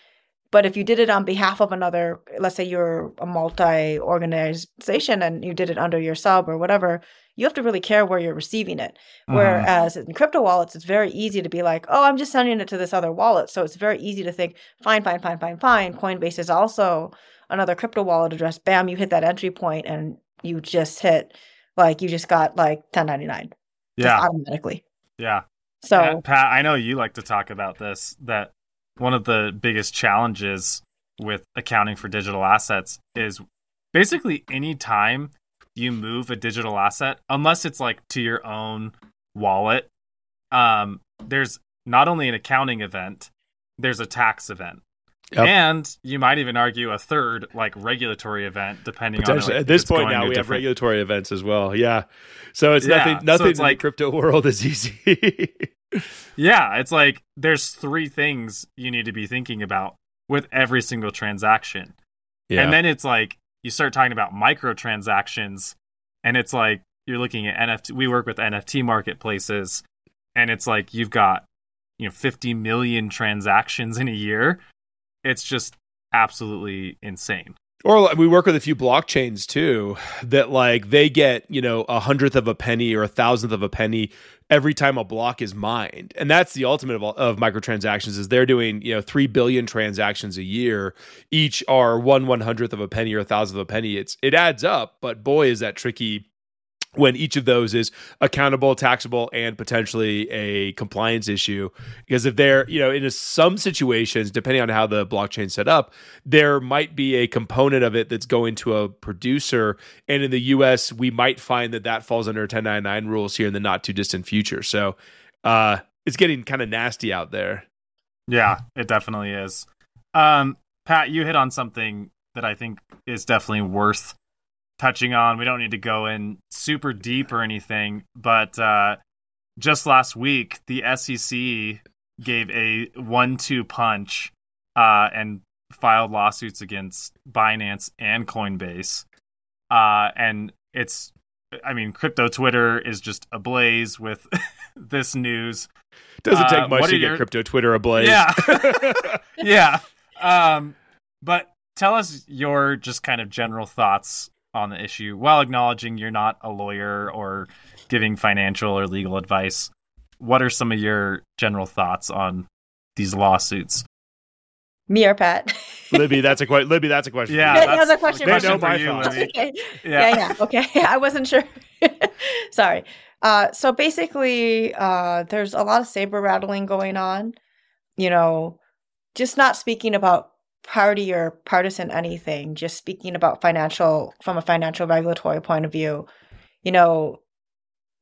but if you did it on behalf of another, let's say you're a multi organization and you did it under your sub or whatever, you have to really care where you're receiving it. Mhm. Whereas in crypto wallets, it's very easy to be like, oh, I'm just sending it to this other wallet. So it's very easy to think, fine, fine, fine, fine, fine. Coinbase is also another crypto wallet address. Bam, you hit that entry point and you just hit, like, you just got like 1099 just Yeah, automatically. yeah. So, And Pat, I know you like to talk about this. That one of the biggest challenges with accounting for digital assets is basically any time you move a digital asset, unless it's like to your own wallet, um, there's not only an accounting event, there's a tax event. Yep. And you might even argue a third, like regulatory event, depending on like, At this point now, we have regulatory events as well. Yeah. So it's Yeah, nothing. so Nothing it's in like- the crypto world is easy. Yeah, it's like there's three things you need to be thinking about with every single transaction. yeah. And then it's like you start talking about microtransactions and it's like you're looking at NFT we work with NFT marketplaces and it's like you've got you know 50 million transactions in a year. It's just absolutely insane. Or we work with a few blockchains too that like they get, you know, a hundredth of a penny or a thousandth of a penny every time a block is mined. And that's the ultimate of, of microtransactions is they're doing, you know, 3 billion transactions a year. Each are one one hundredth of a penny or a thousandth of a penny. It's it adds up, but boy is that tricky when each of those is accountable, taxable, and potentially a compliance issue. Because if they're, you know, in a, some situations, depending on how the blockchain's set up, there might be a component of it that's going to a producer. And in the US, we might find that that falls under 1099 rules here in the not too distant future. So uh, it's getting kind of nasty out there. Yeah, it definitely is. Um, Pat, you hit on something that I think is definitely worth touching on. We don't need to go in super deep or anything, but uh, just last week, the SEC gave a one-two punch uh, and filed lawsuits against Binance and Coinbase. Uh, and it's, I mean, crypto Twitter is just ablaze with this news. Doesn't Uh, take much to get your- crypto Twitter ablaze. Yeah. yeah. Um, but tell us your just kind of general thoughts on the issue while acknowledging you're not a lawyer or giving financial or legal advice. What are some of your general thoughts on these lawsuits? me or Pat? Libby, that's a question. Libby, that's a question. Yeah, you. that was that's a question They for know me. my you. Libby. okay. Yeah. yeah, yeah. Okay. I wasn't sure. Sorry. Uh, so basically, uh, there's a lot of saber rattling going on. You know, just not speaking about party or partisan anything, just speaking about financial from a financial regulatory point of view. You know,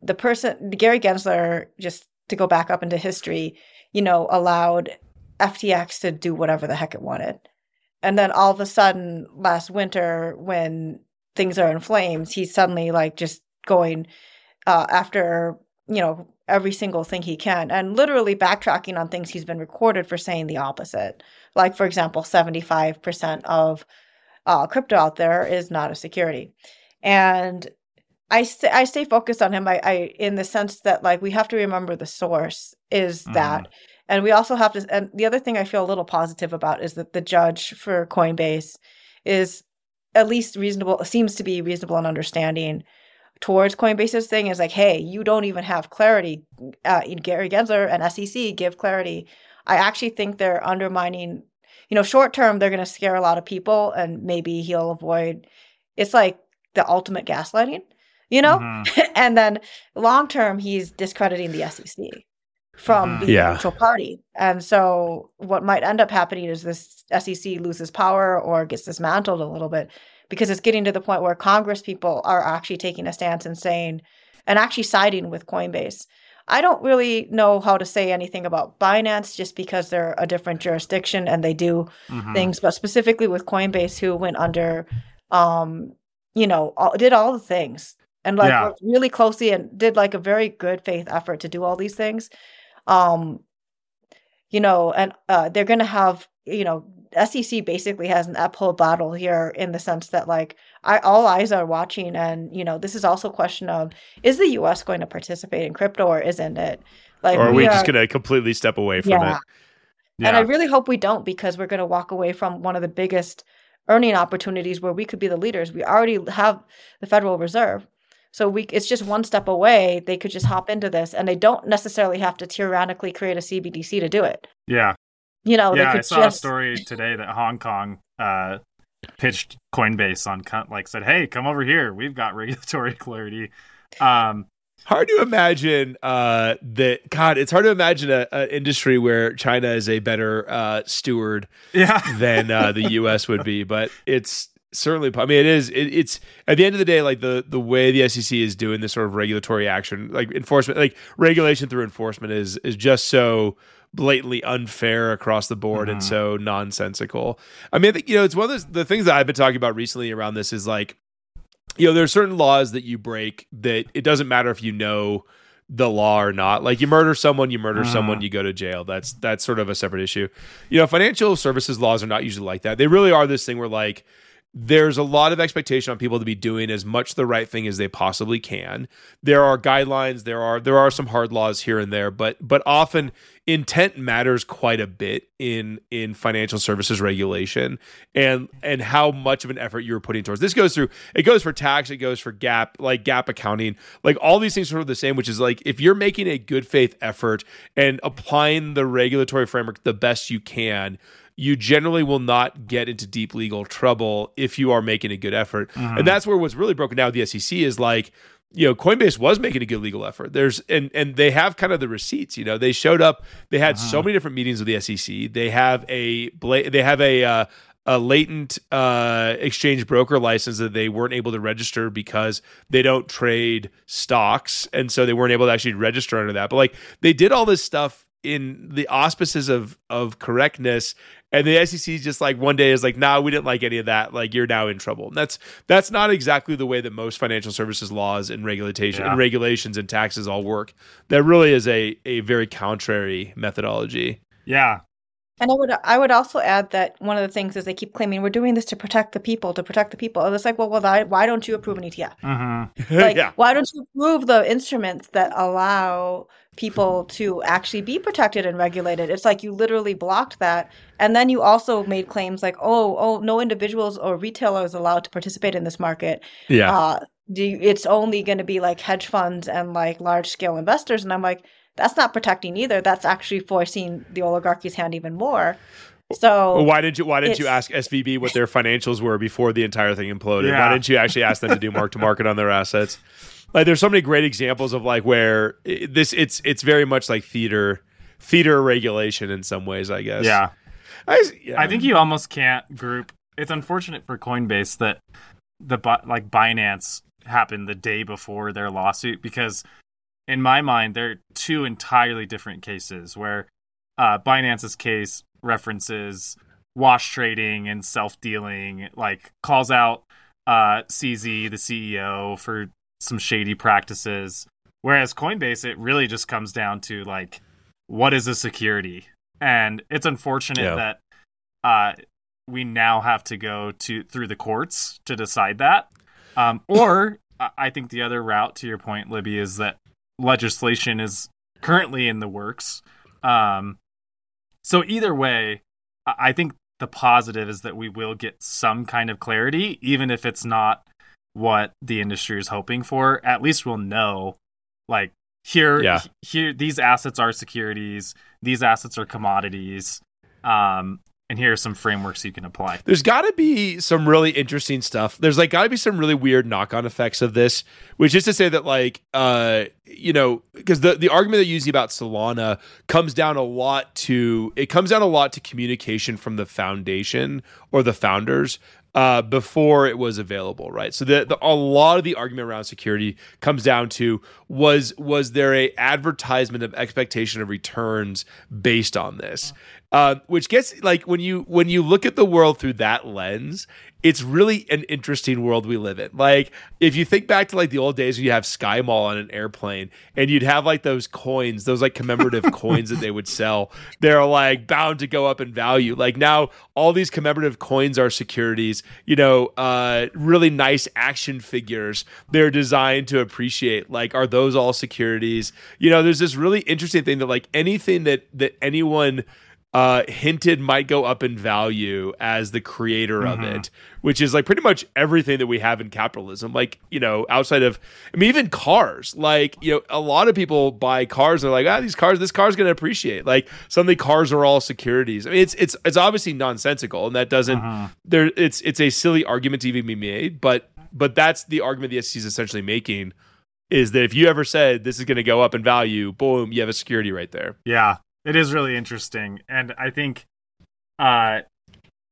the person Gary Gensler, just to go back up into history, you know, allowed FTX to do whatever the heck it wanted. And then all of a sudden, last winter, when things are in flames, he's suddenly like just going uh, after, you know, every single thing he can and literally backtracking on things he's been recorded for saying the opposite. Like, for example, 75% of uh, crypto out there is not a security. And I, st- I stay focused on him I, I in the sense that like we have to remember the source is that and we also have to and the other thing i feel a little positive about is that the judge for coinbase is at least reasonable seems to be reasonable and understanding towards coinbase's thing is like hey you don't even have clarity uh, gary gensler and sec give clarity i actually think they're undermining you know short term they're going to scare a lot of people and maybe he'll avoid it's like the ultimate gaslighting you know Mhm. and then long term he's discrediting the sec from Mhm. the Yeah. actual party and so what might end up happening is this sec loses power or gets dismantled a little bit because it's getting to the point where congress people are actually taking a stance and saying and actually siding with coinbase i don't really know how to say anything about binance just because they're a different jurisdiction and they do Mhm. things, but specifically with Coinbase, who went under, um, you know, all, did all the things and like Yeah. worked really closely and did like a very good faith effort to do all these things. Um, you know, and uh, they're going to have, you know, SEC basically has an uphill battle here in the sense that like I, all eyes are watching, and you know this is also a question of is the U.S. going to participate in crypto or isn't it? Like, or are we, we are, just going to completely step away from yeah. it? Yeah. And I really hope we don't because we're going to walk away from one of the biggest earning opportunities where we could be the leaders. We already have the Federal Reserve. So we it's just one step away. They could just hop into this and they don't necessarily have to tyrannically create a CBDC to do it. Yeah. You know, yeah, I saw just... a story today that Hong Kong uh, pitched Coinbase on like said, "Hey, come over here. We've got regulatory clarity." Um, hard to imagine uh, that god it's hard to imagine an industry where china is a better uh, steward yeah. than uh, the us would be but it's certainly i mean it is it, it's at the end of the day like the the way the sec is doing this sort of regulatory action like enforcement like regulation through enforcement is is just so blatantly unfair across the board mm-hmm. and so nonsensical i mean I think, you know it's one of those the things that i've been talking about recently around this is like you know, there are certain laws that you break that it doesn't matter if you know the law or not. Like you murder someone, you murder uh. someone, you go to jail. That's that's sort of a separate issue. You know, financial services laws are not usually like that. They really are this thing where like there's a lot of expectation on people to be doing as much the right thing as they possibly can. There are guidelines, there are there are some hard laws here and there, but but often intent matters quite a bit in in financial services regulation and and how much of an effort you're putting towards this goes through it goes for tax it goes for GAAP like GAAP accounting like all these things are sort of the same which is like if you're making a good faith effort and applying the regulatory framework the best you can you generally will not get into deep legal trouble if you are making a good effort. Mm-hmm. And that's where what's really broken down with the SEC is like, you know, Coinbase was making a good legal effort. There's and and they have kind of the receipts. You know, they showed up. They had uh-huh. so many different meetings with the SEC. They have a they have a uh, a latent uh, exchange broker license that they weren't able to register because they don't trade stocks, and so they weren't able to actually register under that. But like they did all this stuff in the auspices of of correctness and the SEC just like one day is like, nah, we didn't like any of that. Like you're now in trouble. And that's that's not exactly the way that most financial services laws and regulation yeah. and regulations and taxes all work. That really is a a very contrary methodology. Yeah. And I would I would also add that one of the things is they keep claiming we're doing this to protect the people, to protect the people. And it's like, well, well, why don't you approve an ETF? Mm-hmm. Like, yeah. why don't you approve the instruments that allow people to actually be protected and regulated? It's like you literally blocked that, and then you also made claims like, oh, oh, no individuals or retailers allowed to participate in this market. Yeah. Uh, you, it's only going to be like hedge funds and like large scale investors, and I'm like that's not protecting either. That's actually forcing the oligarchy's hand even more. So why did you why didn't you ask SVB what their financials were before the entire thing imploded? Yeah. Why didn't you actually ask them to do mark to market on their assets? Like there's so many great examples of like where this it's it's very much like theater theater regulation in some ways, I guess. Yeah. I, yeah. I think you almost can't group. It's unfortunate for Coinbase that the like Binance happened the day before their lawsuit because in my mind, they're two entirely different cases where uh, Binance's case references wash trading and self dealing, like calls out uh, CZ, the CEO, for some shady practices. Whereas Coinbase, it really just comes down to like, what is a security? And it's unfortunate yeah. that uh, we now have to go to through the courts to decide that. Um, or I think the other route, to your point, Libby, is that legislation is currently in the works. Um, so either way, I think the positive is that we will get some kind of clarity, even if it's not what the industry is hoping for. At least we'll know, like here, yeah. here, these assets are securities, these assets are commodities. Um, and here are some frameworks you can apply. There's got to be some really interesting stuff. There's like got to be some really weird knock-on effects of this, which is to say that like uh you know because the the argument that you use about Solana comes down a lot to it comes down a lot to communication from the foundation or the founders uh, before it was available, right? So the, the, a lot of the argument around security comes down to was was there a advertisement of expectation of returns based on this? Uh, which gets like when you when you look at the world through that lens, it's really an interesting world we live in. Like if you think back to like the old days when you have Sky Mall on an airplane and you'd have like those coins, those like commemorative coins that they would sell, they're like bound to go up in value. Like now all these commemorative coins are securities, you know, uh really nice action figures. They're designed to appreciate. Like are those all securities? You know, there's this really interesting thing that like anything that that anyone uh, hinted might go up in value as the creator mm-hmm. of it, which is like pretty much everything that we have in capitalism. Like, you know, outside of, I mean, even cars, like, you know, a lot of people buy cars and they're like, ah, these cars, this car's going to appreciate. Like, suddenly cars are all securities. I mean, it's, it's, it's obviously nonsensical and that doesn't, uh-huh. there, it's, it's a silly argument to even be made, but, but that's the argument the SEC is essentially making is that if you ever said this is going to go up in value, boom, you have a security right there. Yeah. It is really interesting, and I think uh,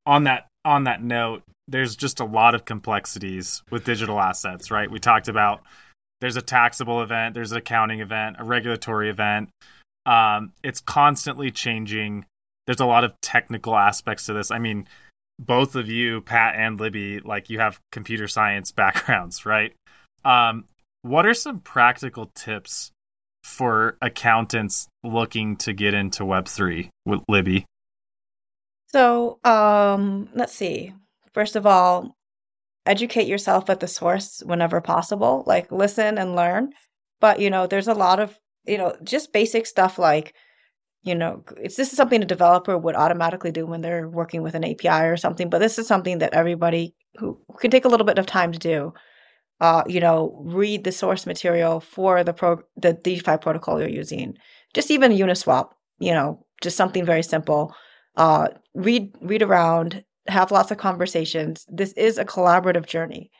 on that on that note, there's just a lot of complexities with digital assets. Right? We talked about there's a taxable event, there's an accounting event, a regulatory event. Um, it's constantly changing. There's a lot of technical aspects to this. I mean, both of you, Pat and Libby, like you have computer science backgrounds, right? Um, what are some practical tips for accountants looking to get into Web3 with Libby? So, um, let's see. First of all, educate yourself at the source whenever possible, like listen and learn. But, you know, there's a lot of, you know, just basic stuff like, you know, it's this is something a developer would automatically do when they're working with an API or something, but this is something that everybody who can take a little bit of time to do uh, you know, read the source material for the pro the DeFi protocol you're using. Just even Uniswap, you know, just something very simple. Uh, read read around, have lots of conversations. This is a collaborative journey,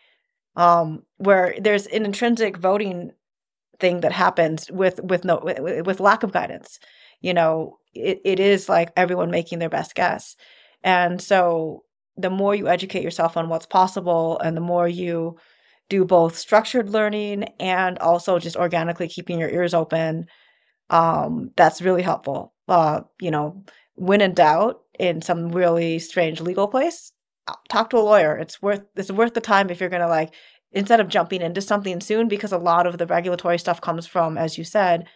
um, where there's an intrinsic voting thing that happens with with no with, with lack of guidance. You know, it, it is like everyone making their best guess, and so the more you educate yourself on what's possible, and the more you do both structured learning and also just organically keeping your ears open. Um, that's really helpful. Uh, you know, when in doubt in some really strange legal place, uh, talk to a lawyer. It's worth it's worth the time if you're gonna like instead of jumping into something soon because a lot of the regulatory stuff comes from, as you said,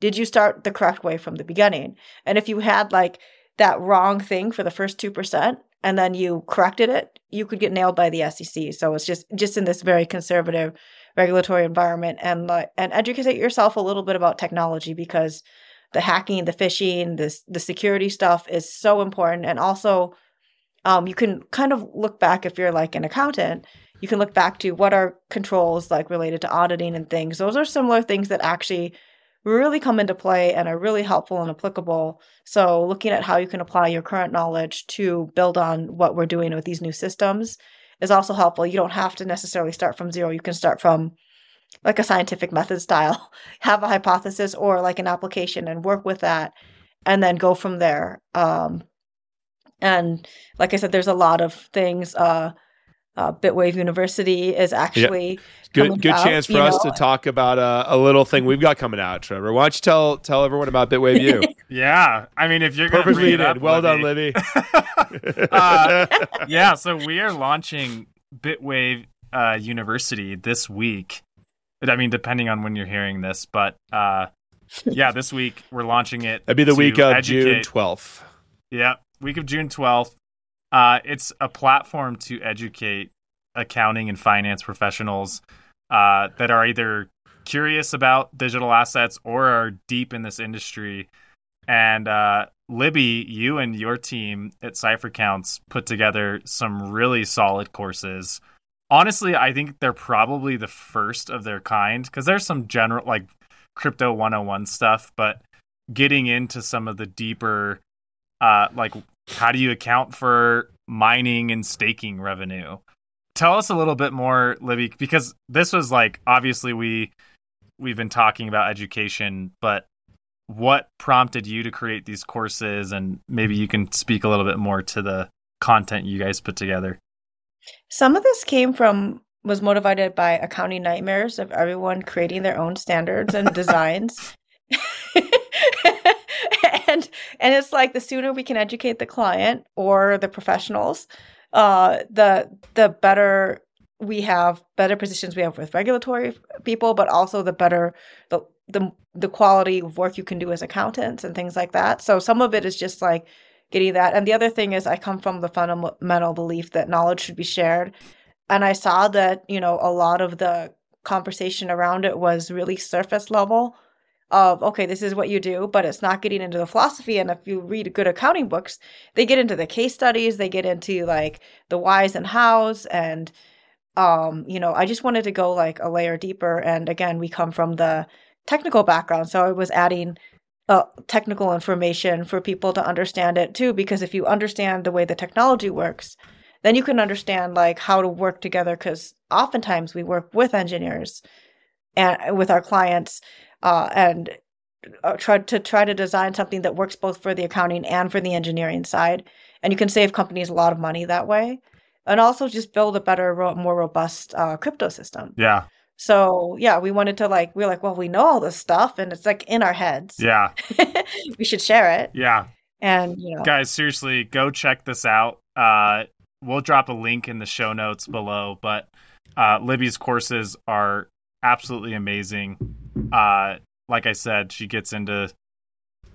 did you start the correct way from the beginning? And if you had like that wrong thing for the first two percent, and then you corrected it, you could get nailed by the SEC. So it's just just in this very conservative regulatory environment and and educate yourself a little bit about technology because the hacking, the phishing, this the security stuff is so important and also um, you can kind of look back if you're like an accountant you can look back to what are controls like related to auditing and things those are similar things that actually really come into play and are really helpful and applicable. So, looking at how you can apply your current knowledge to build on what we're doing with these new systems is also helpful. You don't have to necessarily start from zero. You can start from like a scientific method style, have a hypothesis or like an application and work with that and then go from there. Um, and like I said, there's a lot of things. Uh, uh, Bitwave University is actually yep. good. Good out, chance for us know. to talk about a, a, little thing we've got coming out. Trevor, why don't you tell tell everyone about Bitwave U? yeah, I mean, if you're going perfectly to up, well Libby. done, Libby. uh, yeah, so we are launching Bitwave uh, University this week. I mean, depending on when you're hearing this, but uh, yeah, this week we're launching it. That'd be the week of educate. June twelfth. Yeah, week of June twelfth. Uh, it's a platform to educate accounting and finance professionals uh, that are either curious about digital assets or are deep in this industry. And uh, Libby, you and your team at CypherCounts put together some really solid courses. Honestly, I think they're probably the first of their kind because there's some general, like crypto 101 stuff, but getting into some of the deeper, uh, like how do you account for mining and staking revenue? Tell us a little bit more, Libby, because this was like obviously we we've been talking about education, but what prompted you to create these courses and maybe you can speak a little bit more to the content you guys put together. Some of this came from was motivated by accounting nightmares of everyone creating their own standards and designs. and and it's like the sooner we can educate the client or the professionals, uh, the the better we have, better positions we have with regulatory people, but also the better the the the quality of work you can do as accountants and things like that. So some of it is just like getting that. And the other thing is I come from the fundamental belief that knowledge should be shared. And I saw that, you know, a lot of the conversation around it was really surface level of okay this is what you do but it's not getting into the philosophy. And if you read good accounting books they get into the case studies they get into like the whys and hows. And um you know i just wanted to go like a layer deeper. And again we come from the technical background. So i was adding uh, technical information for people to understand it too because if you understand the way the technology works then you can understand like how to work together. Because oftentimes we work with engineers and with our clients uh, and uh, try to try to design something that works both for the accounting and for the engineering side. And you can save companies a lot of money that way. And also just build a better more robust uh, crypto system. Yeah. So yeah we wanted to like we are like well we know all this stuff and it's like in our heads. Yeah. We should share it. Yeah. And you know. Guys seriously go check this out. Uh we'll drop a link in the show notes below. But uh, Libby's courses are absolutely amazing. Uh, like I said, she gets into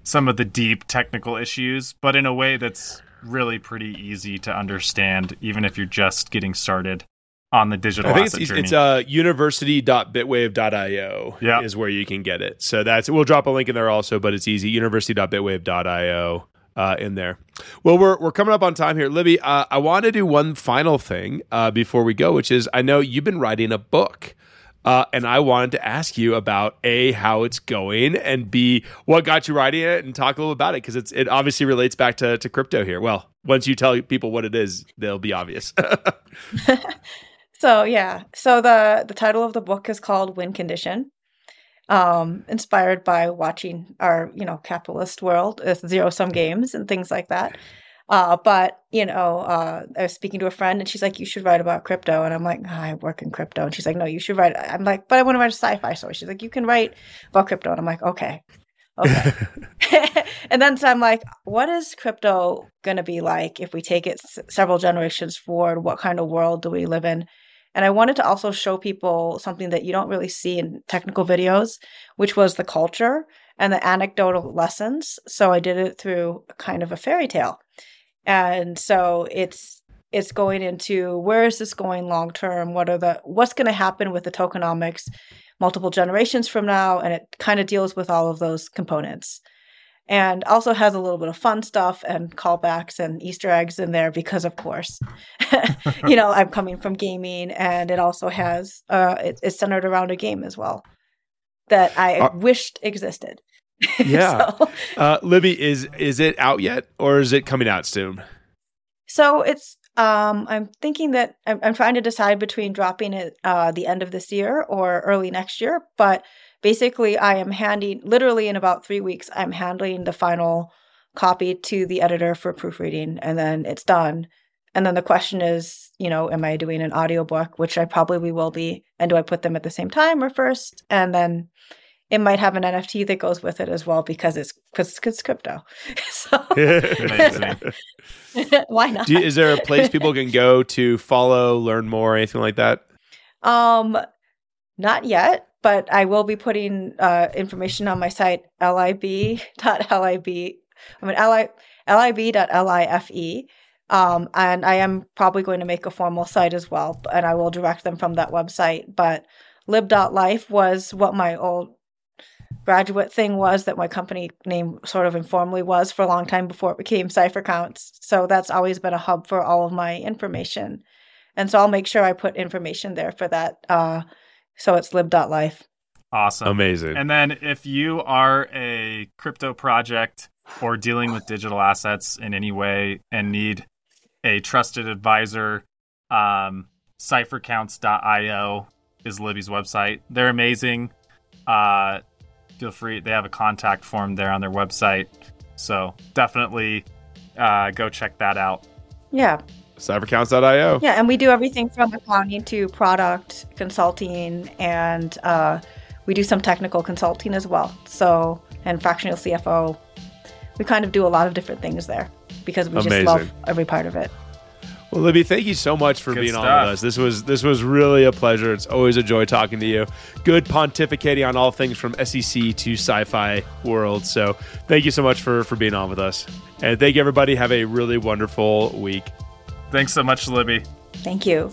some of the deep technical issues, but in a way that's really pretty easy to understand, even if you're just getting started on the digital I think it's, journey. It's uh, university.bitwave.io yep. is where you can get it. So that's we'll drop a link in there also, but it's easy. University.bitwave.io uh, in there. Well, we're we're coming up on time here, Libby. Uh, I want to do one final thing uh, before we go, which is I know you've been writing a book. Uh, and I wanted to ask you about a how it's going, and b what got you writing it, and talk a little about it because it's it obviously relates back to to crypto here. Well, once you tell people what it is, they'll be obvious. so yeah, so the the title of the book is called Win Condition, um, inspired by watching our, you know, capitalist world with zero sum games and things like that. Uh, but you know, uh, I was speaking to a friend, and she's like, "You should write about crypto," and I'm like, oh, "I work in crypto," and she's like, "No, you should write." I'm like, "But I want to write a sci-fi story." She's like, "You can write about crypto," and I'm like, "Okay." Okay. and then so I'm like, what is crypto going to be like if we take it s- several generations forward? What kind of world do we live in? And I wanted to also show people something that you don't really see in technical videos, which was the culture and the anecdotal lessons. So I did it through kind of a fairy tale. And so it's it's going into where is this going long term? What are the what's going to happen with the tokenomics multiple generations from now? And it kind of deals with all of those components and also has a little bit of fun stuff and callbacks and Easter eggs in there because, of course, you know, I'm coming from gaming, and it also has uh, it, it's centered around a game as well that I uh, wished existed. Yeah, so, uh, Libby, is is it out yet, or is it coming out soon? So it's um, I'm thinking that I'm, I'm, trying to decide between dropping it uh, the end of this year or early next year, but basically i am handing literally in about three weeks i'm handling the final copy to the editor for proofreading and then it's done. And then the question is you know am i doing an audiobook which i probably will be and do i put them at the same time or first? And then it might have an nft that goes with it as well because it's because it's crypto so why not you, is there a place people can go to follow learn more anything like that um not yet but I will be putting uh, information on my site lib.lib. I mean li, lib.life. Um, and I am probably going to make a formal site as well, and I will direct them from that website. But lib.life was what my old graduate thing was that my company name sort of informally was for a long time before it became CypherCounts. So that's always been a hub for all of my information. And so I'll make sure I put information there for that. Uh, so it's lib.life. Awesome. Amazing. And then if you are a crypto project or dealing with digital assets in any way and need a trusted advisor, um, cyphercounts.io is Libby's website. They're amazing. Uh, feel free, they have a contact form there on their website. So definitely uh, go check that out. Yeah. Cyphercounts.io. Yeah, and we do everything from accounting to product consulting, and uh, we do some technical consulting as well. So, and fractional CFO. we kind of do a lot of different things there because we Amazing. just love every part of it. Well, Libby, thank you so much for Good being on with us. This was this was really a pleasure. It's always a joy talking to you. Good pontificating on all things from SEC to sci-fi world. So, thank you so much for for being on with us. And thank you everybody. Have a really wonderful week. Thanks so much, Libby. Thank you.